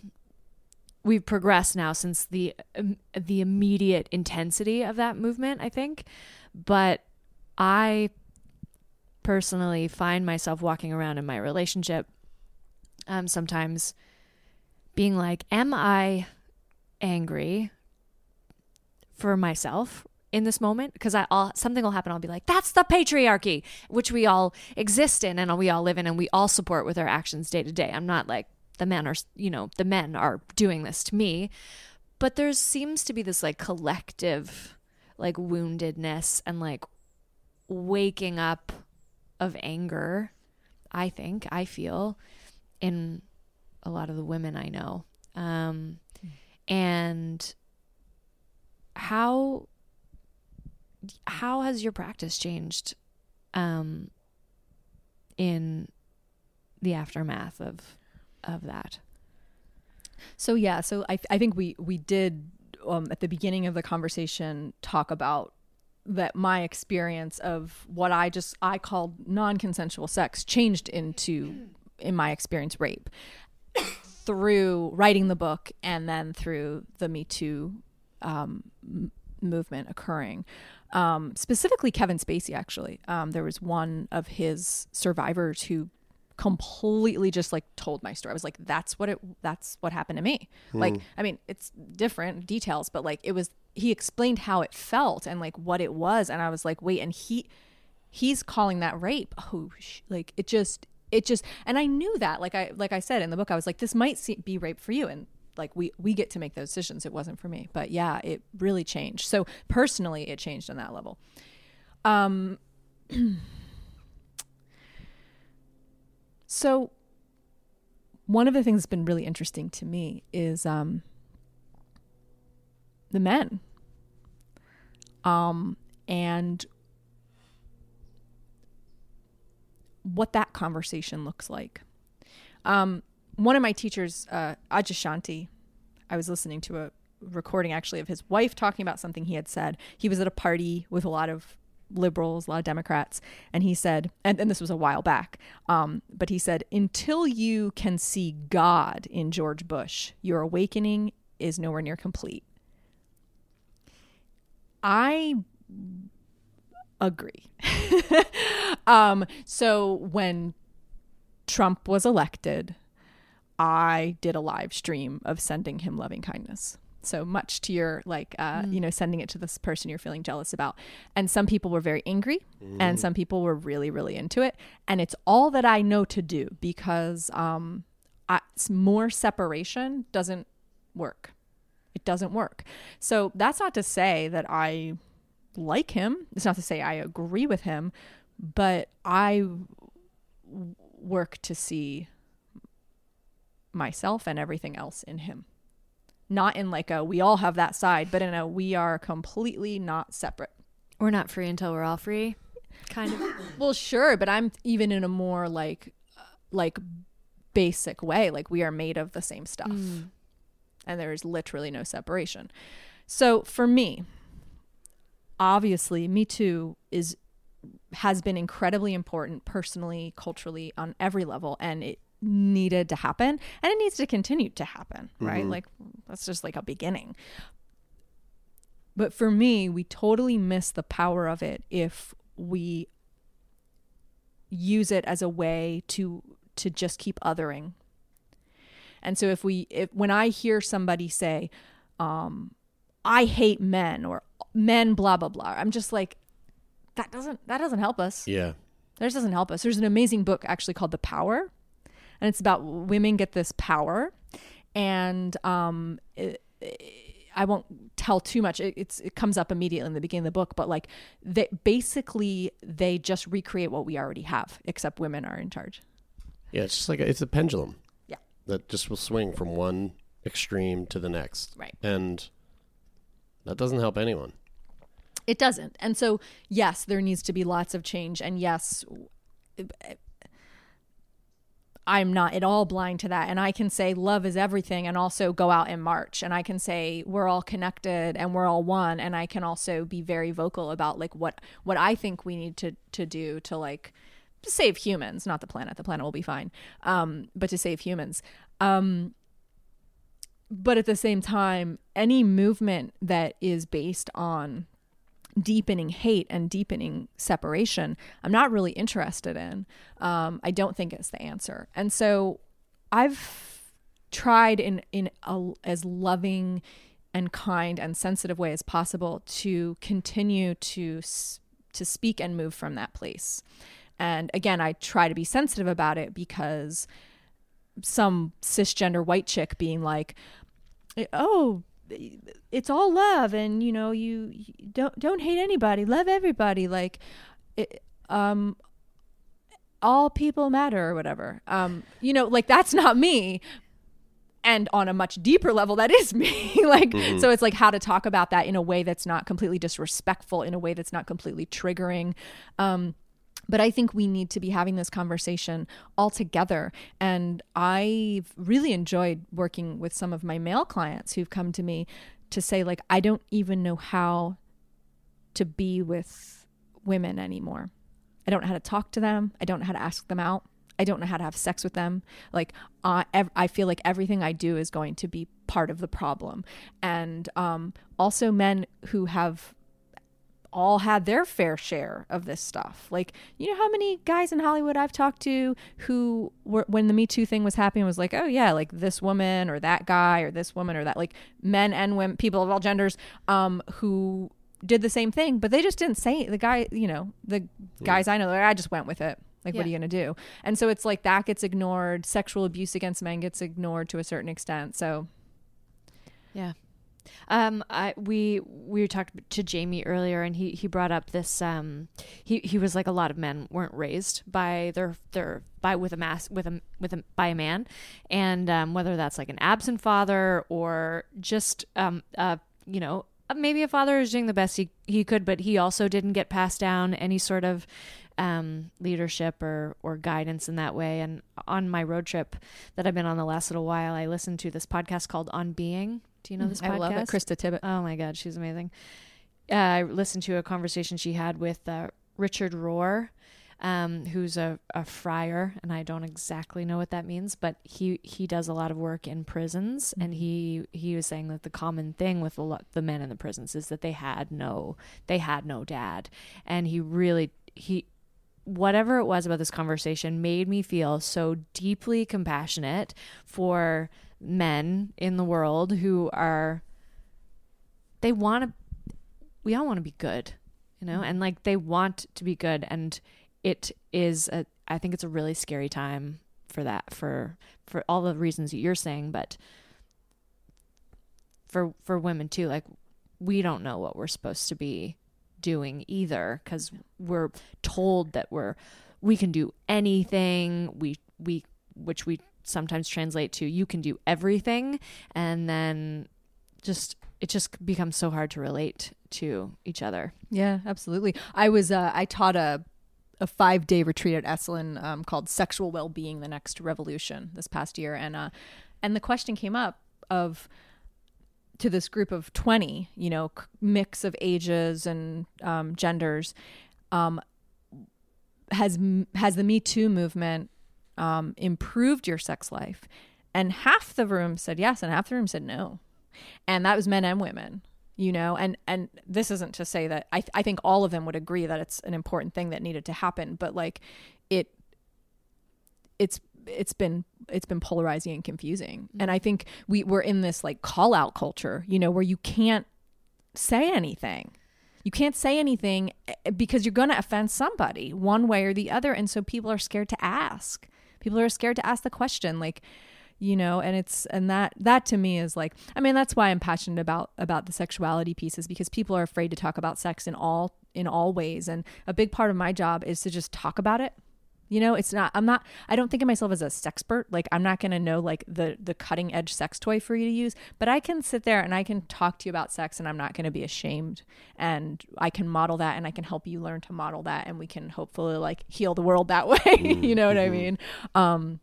we've progressed now since the um, the immediate intensity of that movement i think. But i personally find myself walking around in my relationship um sometimes being like am i angry for myself in this moment? Because I all something will happen. I'll be like that's the patriarchy which we all exist in and we all live in and we all support with our actions day to day. I'm not like the men are you know the men are doing this to me. But there seems to be this like collective like woundedness and like waking up of anger I think I feel in a lot of the women I know. Um and how how has your practice changed um in the aftermath of of that So yeah, so I I think we we did um, at the beginning of the conversation talk about that my experience of what I just I called non-consensual sex changed into in my experience rape through writing the book and then through the Me Too um, m- movement occurring. Um, specifically, Kevin Spacey. Actually, um, there was one of his survivors who completely just like told my story. I was like, "That's what it. That's what happened to me." Like, I mean, it's different details, but like it was. He explained how it felt and like what it was, and I was like, "Wait," and he he's calling that rape. Oh, sh- like it just it just and I knew that. Like I like I said in the book, I was like, "This might se- be rape for you," and like we we get to make those decisions. It wasn't for me, but yeah, it really changed. So personally, it changed on that level. Um. [clears throat] so one of the things that's been really interesting to me is um the men. Um and what that conversation looks like. Um one of my teachers uh Adyashanti i was listening to a recording actually of his wife talking about something he had said. He was at a party with a lot of liberals a lot of democrats and he said and, and this was a while back um, but he said until you can see god in george bush your awakening is nowhere near complete i agree [laughs] um, so when trump was elected I did a live stream of sending him loving kindness. So much to your like, uh, you know, sending it to this person you're feeling jealous about. And some people were very angry, and some people were really, really into it. And it's all that I know to do because um, I, s- more separation doesn't work. It doesn't work. So that's not to say that I like him. It's not to say I agree with him, but I w- work to see myself and everything else in him. Not in like a we all have that side, but in a we are completely not separate. We're not free until we're all free, kind of. [laughs] Well, sure, but I'm even in a more like like basic way. Like we are made of the same stuff. Hmm. And there is literally no separation. So for me, obviously Me Too is has been incredibly important personally, culturally, on every level, and it needed to happen and it needs to continue to happen, right? Like that's just like a beginning. But for me, we totally miss the power of it if we use it as a way to to just keep othering. And so if we if when I hear somebody say, um, I hate men or men blah blah blah, I'm just like that doesn't that doesn't help us. Yeah. That doesn't help us. There's an amazing book actually called The Power, and it's about women get this power, and um, it, I won't tell too much. It, it's it comes up immediately in the beginning of the book, but like they basically they just recreate what we already have, except women are in charge. Yeah, it's just like a, it's a pendulum. Yeah. That just will swing from one extreme to the next. Right. And that doesn't help anyone. It doesn't. And so, yes, there needs to be lots of change. And yes, I'm not at all blind to that. And I can say love is everything and also go out and march. And I can say we're all connected and we're all one. And I can also be very vocal about like what, what I think we need to, to do to like save humans, not the planet. The planet will be fine. Um, but to save humans. Um, but at the same time, any movement that is based on deepening hate and deepening separation, I'm not really interested in. Um, I don't think it's the answer. And so I've tried in in a, as loving and kind and sensitive way as possible to continue to to speak and move from that place. And again, I try to be sensitive about it because some cisgender white chick being like, "Oh, it's all love and you know you, you don't don't hate anybody love everybody like it, um all people matter or whatever. Um you know like that's not me. And on a much deeper level that is [laughs] me. Like so it's like how to talk about that in a way that's not completely disrespectful in a way that's not completely triggering. Um but I think we need to be having this conversation all together. And I've really enjoyed working with some of my male clients who've come to me to say, like, I don't even know how to be with women anymore. I don't know how to talk to them. I don't know how to ask them out. I don't know how to have sex with them. Like, ev- I feel like everything I do is going to be part of the problem. And um, also, men who have all had their fair share of this stuff. Like, you know how many guys in Hollywood I've talked to who were when the Me Too thing was happening was like, "Oh yeah, like this woman or that guy or this woman or that like men and women, people of all genders um who did the same thing, but they just didn't say it. The guy, you know, the guys I know, like, I just went with it. Like, what are you going to do? And so it's like that gets ignored. Sexual abuse against men gets ignored to a certain extent. So, Yeah. Um, I we we talked to Jamie earlier, and he he brought up this. Um, he he was like a lot of men weren't raised by their their by with a mass with a with a by a man, and um, whether that's like an absent father or just um uh you know maybe a father is doing the best he he could, but he also didn't get passed down any sort of um, leadership or or guidance in that way. And on my road trip that I've been on the last little while, I listened to this podcast called On Being. Do you know this podcast? I love it. Krista Tippett. Oh my God, she's amazing. Uh, I listened to a conversation she had with uh, Richard Rohr, um, who's a, a friar, and I don't exactly know what that means, but he he does a lot of work in prisons, and he he was saying that the common thing with lot, the men in the prisons is that they had no they had no dad, and he really he whatever it was about this conversation made me feel so deeply compassionate for men in the world who are they want to we all want to be good you know? Mm-hmm. And like they want to be good and it is a i think it's a really scary time for that for for all the reasons that you're saying, but for for women too, like we don't know what we're supposed to be doing either because we're told that we're we can do anything we we which we sometimes translate to you can do everything and then just it just becomes so hard to relate to each other Yeah, absolutely. I was uh, I taught a a five day retreat at Esalen um, called "Sexual Well Being: The Next Revolution" this past year, and uh, and the question came up of to this group of twenty, you know, mix of ages and um, genders, um, has has the Me Too movement um, improved your sex life? And half the room said yes, and half the room said no, and that was men and women you know? And and this isn't to say that I, I think all of them would agree that it's an important thing that needed to happen but like it it's it's been it's been polarizing and confusing. And i think we we're in this like call out culture you know where you can't say anything. You can't say anything eh, because you're going to offend somebody one way or the other. And so people are scared to ask people are scared to ask the question like you know and it's and that that to me is like i mean that's why i'm passionate about about the sexuality pieces because people are afraid to talk about sex in all in all ways. And a big part of my job is to just talk about it you know it's not i'm not i don't think of myself as a sexpert. Like i'm not going to know like the the cutting edge sex toy for you to use but i can sit there and i can talk to you about sex and i'm not going to be ashamed. And i can model that and i can help you learn to model that and we can hopefully like heal the world that [laughs] way. You know what i mean? Um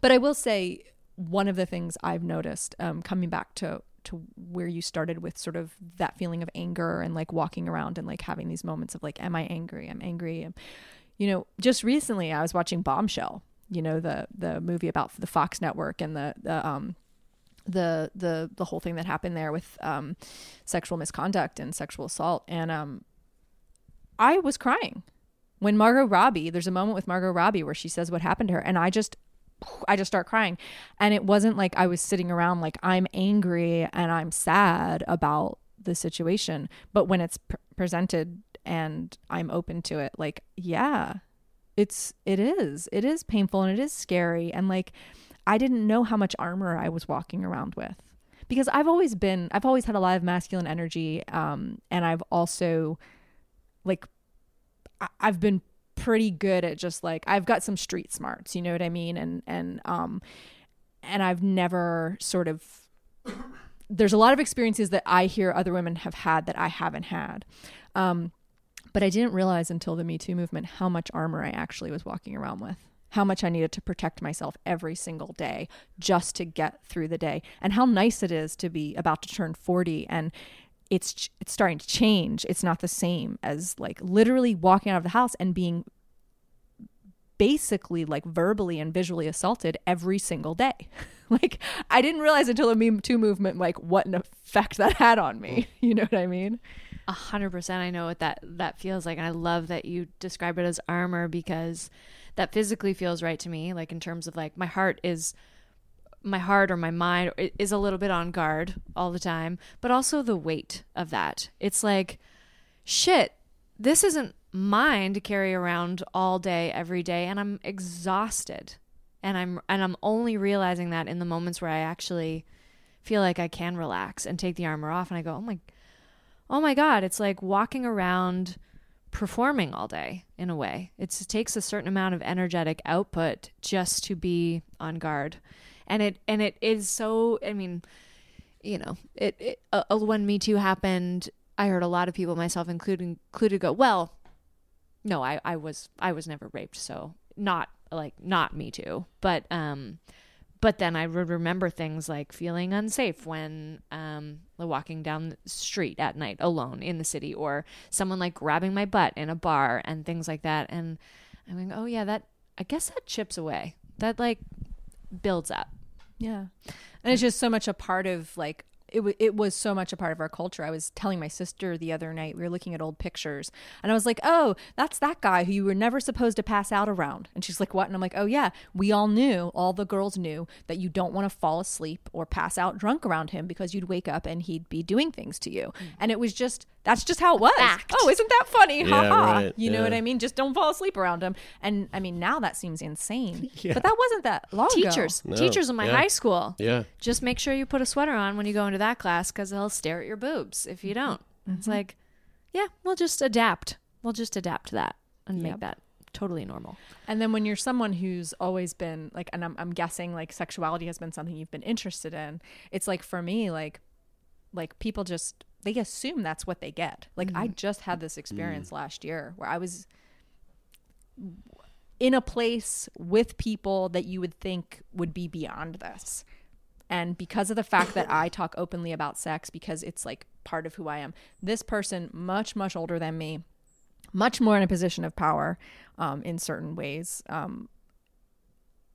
but I will say one of the things I've noticed, um, coming back to to where you started with sort of that feeling of anger and like walking around and like having these moments of like, am I angry? I'm angry. You know, just recently I was watching Bombshell. You know the the movie about the Fox network and the the um the the the whole thing that happened there with um sexual misconduct and sexual assault and um I was crying when Margot Robbie, there's a moment with Margot Robbie where she says what happened to her, and I just, I just start crying, and it wasn't like I was sitting around like I'm angry and I'm sad about the situation, but when it's pr- presented and I'm open to it, like yeah, it's it is it is painful and it is scary, and like I didn't know how much armor I was walking around with because I've always been I've always had a lot of masculine energy, um, and I've also like I- I've been pretty good at just like I've got some street smarts, you know what I mean? And and um and I've never sort of there's a lot of experiences that I hear other women have had that I haven't had. Um but I didn't realize until the Me Too movement how much armor I actually was walking around with. How much I needed to protect myself every single day just to get through the day. And how nice it is to be about to turn 40 and it's it's starting to change. It's not the same as like literally walking out of the house and being basically like verbally and visually assaulted every single day. [laughs] like I didn't realize until the Me Too movement like what an effect that had on me. Mm. [laughs] You know what I mean? A hundred percent. I know what that that feels like, and I love that you describe it as armor because that physically feels right to me. Like in terms of like my heart is my heart or my mind is a little bit on guard all the time, but also the weight of that. It's like, shit, this isn't mine to carry around all day, every day, and I'm exhausted. And I'm and I'm only realizing that in the moments where I actually feel like I can relax and take the armor off and I go, "Oh my oh my god it's like walking around performing all day in a way. It's, it takes a certain amount of energetic output just to be on guard. And it and it is so i mean you know it, it uh, uh, when me too happened i heard a lot of people myself including included go well no i i was i was never raped so not like not me too. But um but then I would remember things like feeling unsafe when um, walking down the street at night alone in the city, or someone like grabbing my butt in a bar and things like that. And I'm like, oh yeah, that I guess that chips away. That like builds up. Yeah. And it's just so much a part of like it, w- it was so much a part of our culture. I was telling my sister the other night, we were looking at old pictures, and I was like, oh, that's that guy who you were never supposed to pass out around. And she's like, what? And I'm like, oh, yeah, we all knew, all the girls knew that you don't want to fall asleep or pass out drunk around him because you'd wake up and he'd be doing things to you. Mm. And it was just, that's just how it was. Oh, isn't that funny? Ha Yeah, ha. right, You know yeah. what I mean? Just don't fall asleep around him. And I mean, now that seems insane. [laughs] Yeah. But that wasn't that long ago. Teachers, No. teachers in my Yeah. high school. Yeah. Just make sure you put a sweater on when you go into that class because they'll stare at your boobs if you don't. It's mm-hmm. like, yeah, we'll just adapt. We'll just adapt to that and make that totally normal. And then when you're someone who's always been like, and I'm, I'm guessing like sexuality has been something you've been interested in. It's like for me, like, like people just they assume that's what they get. Like I mm-hmm. just had this experience mm. last year where I was in a place with people that you would think would be beyond this. And because of the fact that I talk openly about sex, because it's like part of who I am, this person, much, much older than me, much more in a position of power um, in certain ways, um,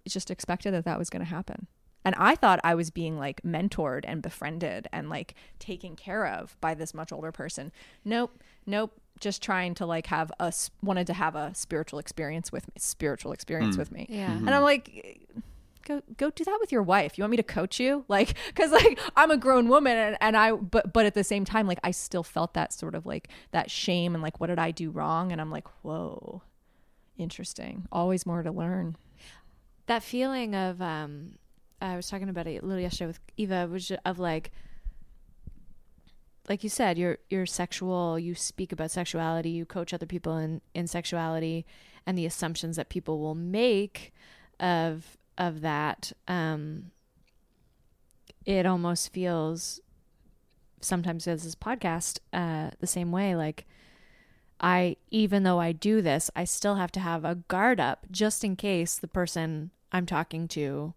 just expected that that was going to happen. And I thought I was being like mentored and befriended and like taken care of by this much older person. Nope, nope. Just trying to like have us wanted to have a spiritual experience with me, spiritual experience with me. Yeah. And I'm like, go go do that with your wife. You want me to coach you? Like, cause like I'm a grown woman and, and I but but at the same time, like I still felt that sort of like that shame and like what did I do wrong? And I'm like, whoa, interesting. Always more to learn. that feeling of um I was talking about it a little yesterday with Eva ju- of like like you said you're you're sexual you speak about sexuality you coach other people in in sexuality and the assumptions that people will make of of that um it almost feels sometimes as this podcast uh the same way like I even though I do this, I still have to have a guard up just in case the person I'm talking to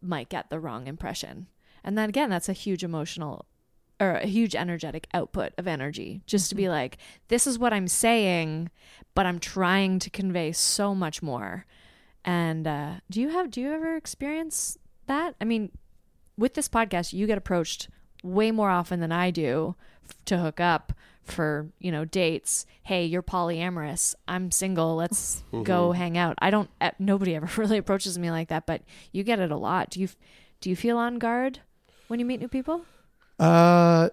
might get the wrong impression. And then again, that's a huge emotional or a huge energetic output of energy just to be like this is what I'm saying, but I'm trying to convey so much more. And uh do you have do you ever experience that? I mean, with this podcast, you get approached way more often than I do f- to hook up for, you know, dates. Hey, you're polyamorous. I'm single. Let's go hang out. I don't uh, nobody ever [laughs] really approaches me like that, but you get it a lot. Do you do you feel on guard when you meet new people? Uh,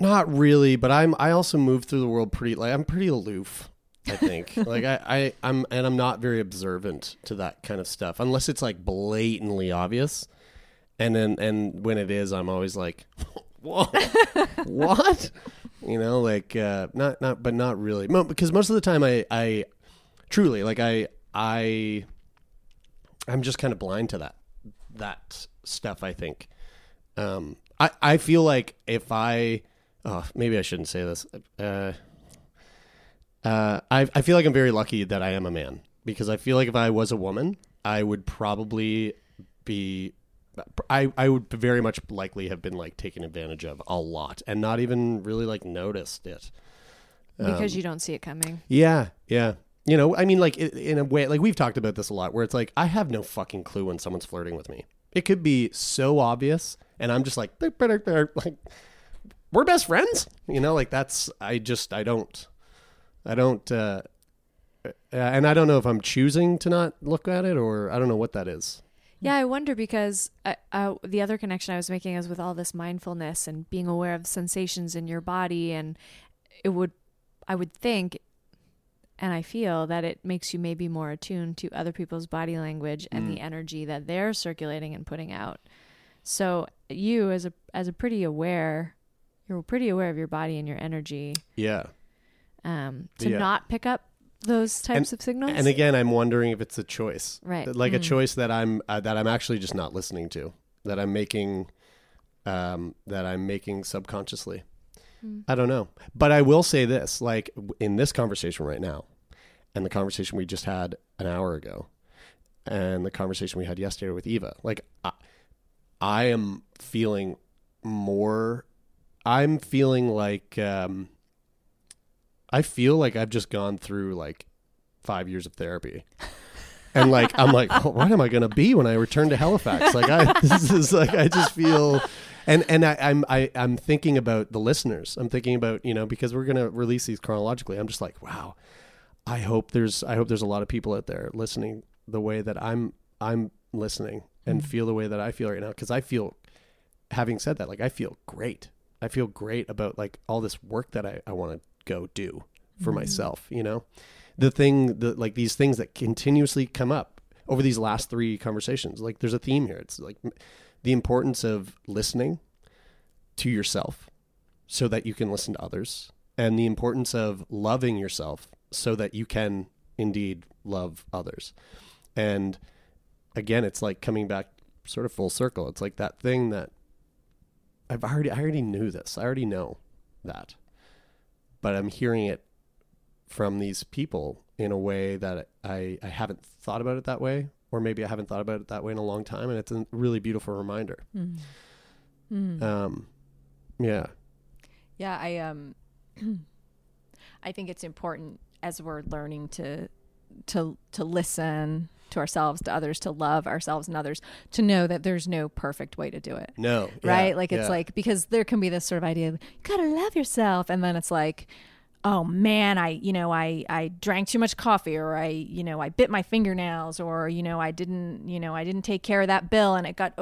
not really, but I'm. I also move through the world pretty. Like I'm pretty aloof. I think. [laughs] like I, I, I'm, and I'm not very observant to that kind of stuff unless it's like blatantly obvious. And then, and when it is, I'm always like, [laughs] "Whoa, what?" You know, like uh, not, not, but not really. Mo- Because most of the time, I, I, truly, like I, I, I'm just kind of blind to that, that stuff. I think. Um, I, I feel like if I, oh, maybe I shouldn't say this. Uh, uh, I, I feel like I'm very lucky that I am a man because I feel like if I was a woman, I would probably be, I, I would very much likely have been like taken advantage of a lot and not even really like noticed it. Because you don't see it coming. Yeah, yeah. You know, I mean, like i- in a way, like we've talked about this a lot, where it's like I have no fucking clue when someone's flirting with me. It could be so obvious, and I'm just like, "They're [laughs] better, like, we're best friends. You know, like that's I just I don't, I don't, uh, uh, and I don't know if I'm choosing to not look at it or I don't know what that is. Yeah, I wonder because uh, uh, the other connection I was making is with all this mindfulness and being aware of sensations in your body, and it would, I would think, and I feel that it makes you maybe more attuned to other people's body language and the energy that they're circulating and putting out. So you, as a as a pretty aware, you're pretty aware of your body and your energy. Yeah. Um, to Yeah. not pick up those types of signals. And again, I'm wondering if it's a choice, Right. Like a Mm. choice that I'm uh, that I'm actually just not listening to, that I'm making, um, that I'm making subconsciously. Mm. I don't know, but I will say this: like in this conversation right now, and the conversation we just had an hour ago, and the conversation we had yesterday with Eva, like I, I am feeling more. I'm feeling like um, I feel like I've just gone through like five years of therapy. And like I'm like, oh, what am I gonna be when I return to Halifax? Like I, [laughs] this is like I just feel and and I, I'm I, I'm thinking about the listeners. I'm thinking about you know because we're gonna release these chronologically. I'm just like, wow. I hope there's I hope there's a lot of people out there listening the way that I'm I'm listening and Mm. feel the way that I feel right now because I feel. Having said that, like I feel great. I feel great about like all this work that I, I want to go do for Mm. myself. You know, the thing that like these things that continuously come up over these last three conversations. Like there's a theme here. It's like the importance of listening to yourself so that you can listen to others and the importance of loving yourself so that you can indeed love others. And again, it's like coming back sort of full circle. It's like that thing that I've already I already knew this. I already know that. But I'm hearing it from these people in a way that I, I haven't thought about it that way, or maybe I haven't thought about it that way in a long time, and it's a really beautiful reminder. Mm. Mm. Um, yeah, Yeah, I um [clears throat] I think it's important as we're learning to to to listen to ourselves, to others, to love ourselves and others, to know that there's no perfect way to do it. no, yeah, right? Like it's yeah. like because there can be this sort of idea of you gotta love yourself, and then it's like, oh man, I you know I I drank too much coffee, or I you know I bit my fingernails, or you know I didn't you know I didn't take care of that bill and it got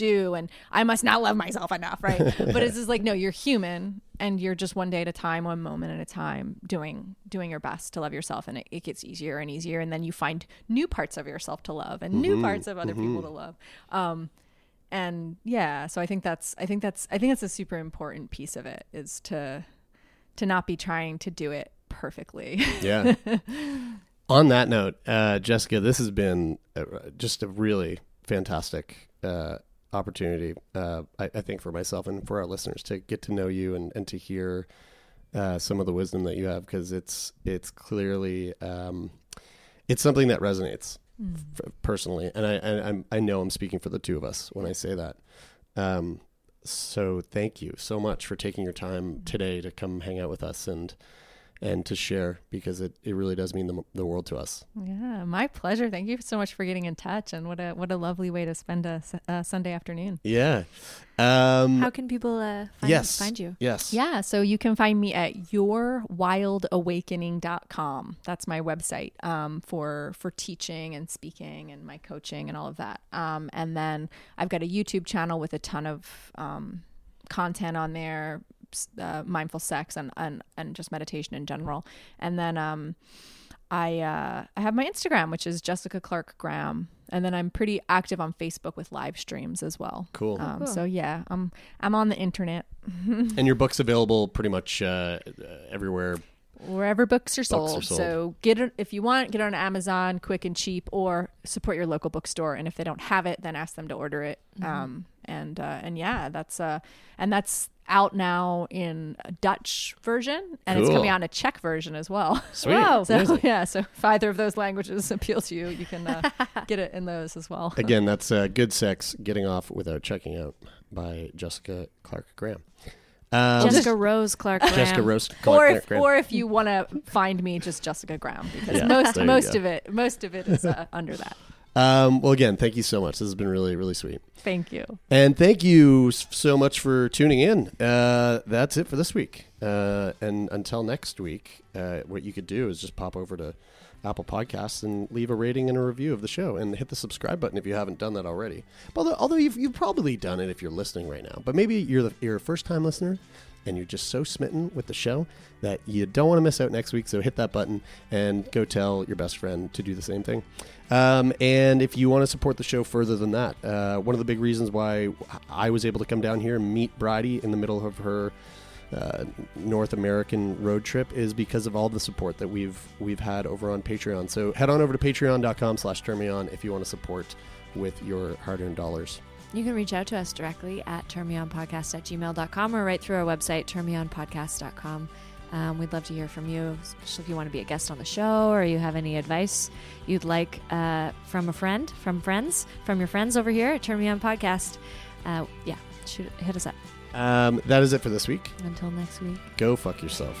overdue, and I must not love myself enough, right? [laughs] but it's just like no, you're human, and you're just one day at a time, one moment at a time, doing doing your best to love yourself, and it, it gets easier and easier, and then you find new parts of yourself to love and new Mhm, parts of other people mhm. to love. Um, and yeah so i think that's i think that's i think that's a super important piece of it is to to not be trying to do it perfectly Yeah. [laughs] On that note, uh, Jessica, this has been uh just a really fantastic uh, opportunity, uh, I, I think, for myself and for our listeners to get to know you and, and to hear uh, some of the wisdom that you have because it's it's clearly um, it's something that resonates Mm. f- personally, and I, I I'm, I know I'm speaking for the two of us when I say that. Um, so thank you so much for taking your time today to come hang out with us and and to share because it, it really does mean the, the world to us. yeah my pleasure thank you so much for getting in touch and what a what a lovely way to spend a sunday afternoon Yeah. Um, How can people uh, find, yes. find you? Yes. Yeah, so you can find me at yourwildawakening.com. That's my website um, for for teaching and speaking and my coaching and all of that. Um, and then I've got a YouTube channel with a ton of um, content on there, s- uh, mindful sex and, and and just meditation in general. And then um, I uh, I have my Instagram, which is Jessica Clark Graham, and then I'm pretty active on Facebook with live streams as well. Cool. Um, Cool. So yeah, I'm I'm on the internet. [laughs] And your book's available pretty much uh, uh, everywhere. wherever books are Books sold. are sold. So get it if you want, get it on Amazon, quick and cheap, or support your local bookstore. And if they don't have it, then ask them to order it. Um, and uh, and yeah, that's uh, and that's out now in a Dutch version, and it's Cool. coming out in a Czech version as well. [laughs] Sweet. Wow. So Amazing. [laughs] yeah, so if either of those languages [laughs] appeal to you, you can uh, get it in those as well. Again, that's uh, Good Sex Getting Off Without Checking Out by Jessica Clark Graham. Um, Jessica Rose Clark Graham. Jessica Rose or if, Graham. or if you want to find me, just Jessica Graham, because Yeah, most most of it most of it is uh, under that. Um, well, again, thank you so much. This has been really, really sweet. Thank you. And thank you so much for tuning in. Uh, that's it for this week. Uh, and until next week, uh, what you could do is just pop over to Apple Podcasts and leave a rating and a review of the show and hit the subscribe button if you haven't done that already. Although, although you've, you've probably done it if you're listening right now, but maybe you're, the, you're a first time listener and you're just so smitten with the show that you don't want to miss out next week. So hit that button and go tell your best friend to do the same thing. Um, and if you want to support the show further than that, uh, one of the big reasons why I was able to come down here and meet Bridie in the middle of her uh, North American road trip is because of all the support that we've we've had over on Patreon. So head on over to patreon.com slash turn me on if you want to support with your hard-earned dollars. You can reach out to us directly at turnmeonpodcast at gmail.com or right through our website, turnmeonpodcast.com. Um, we'd love to hear from you, especially if you want to be a guest on the show or you have any advice you'd like uh, from a friend, from friends, from your friends over here at Turn Me On Podcast. Uh, yeah, shoot, hit us up. Um, that is it for this week. Until next week. Go fuck yourself.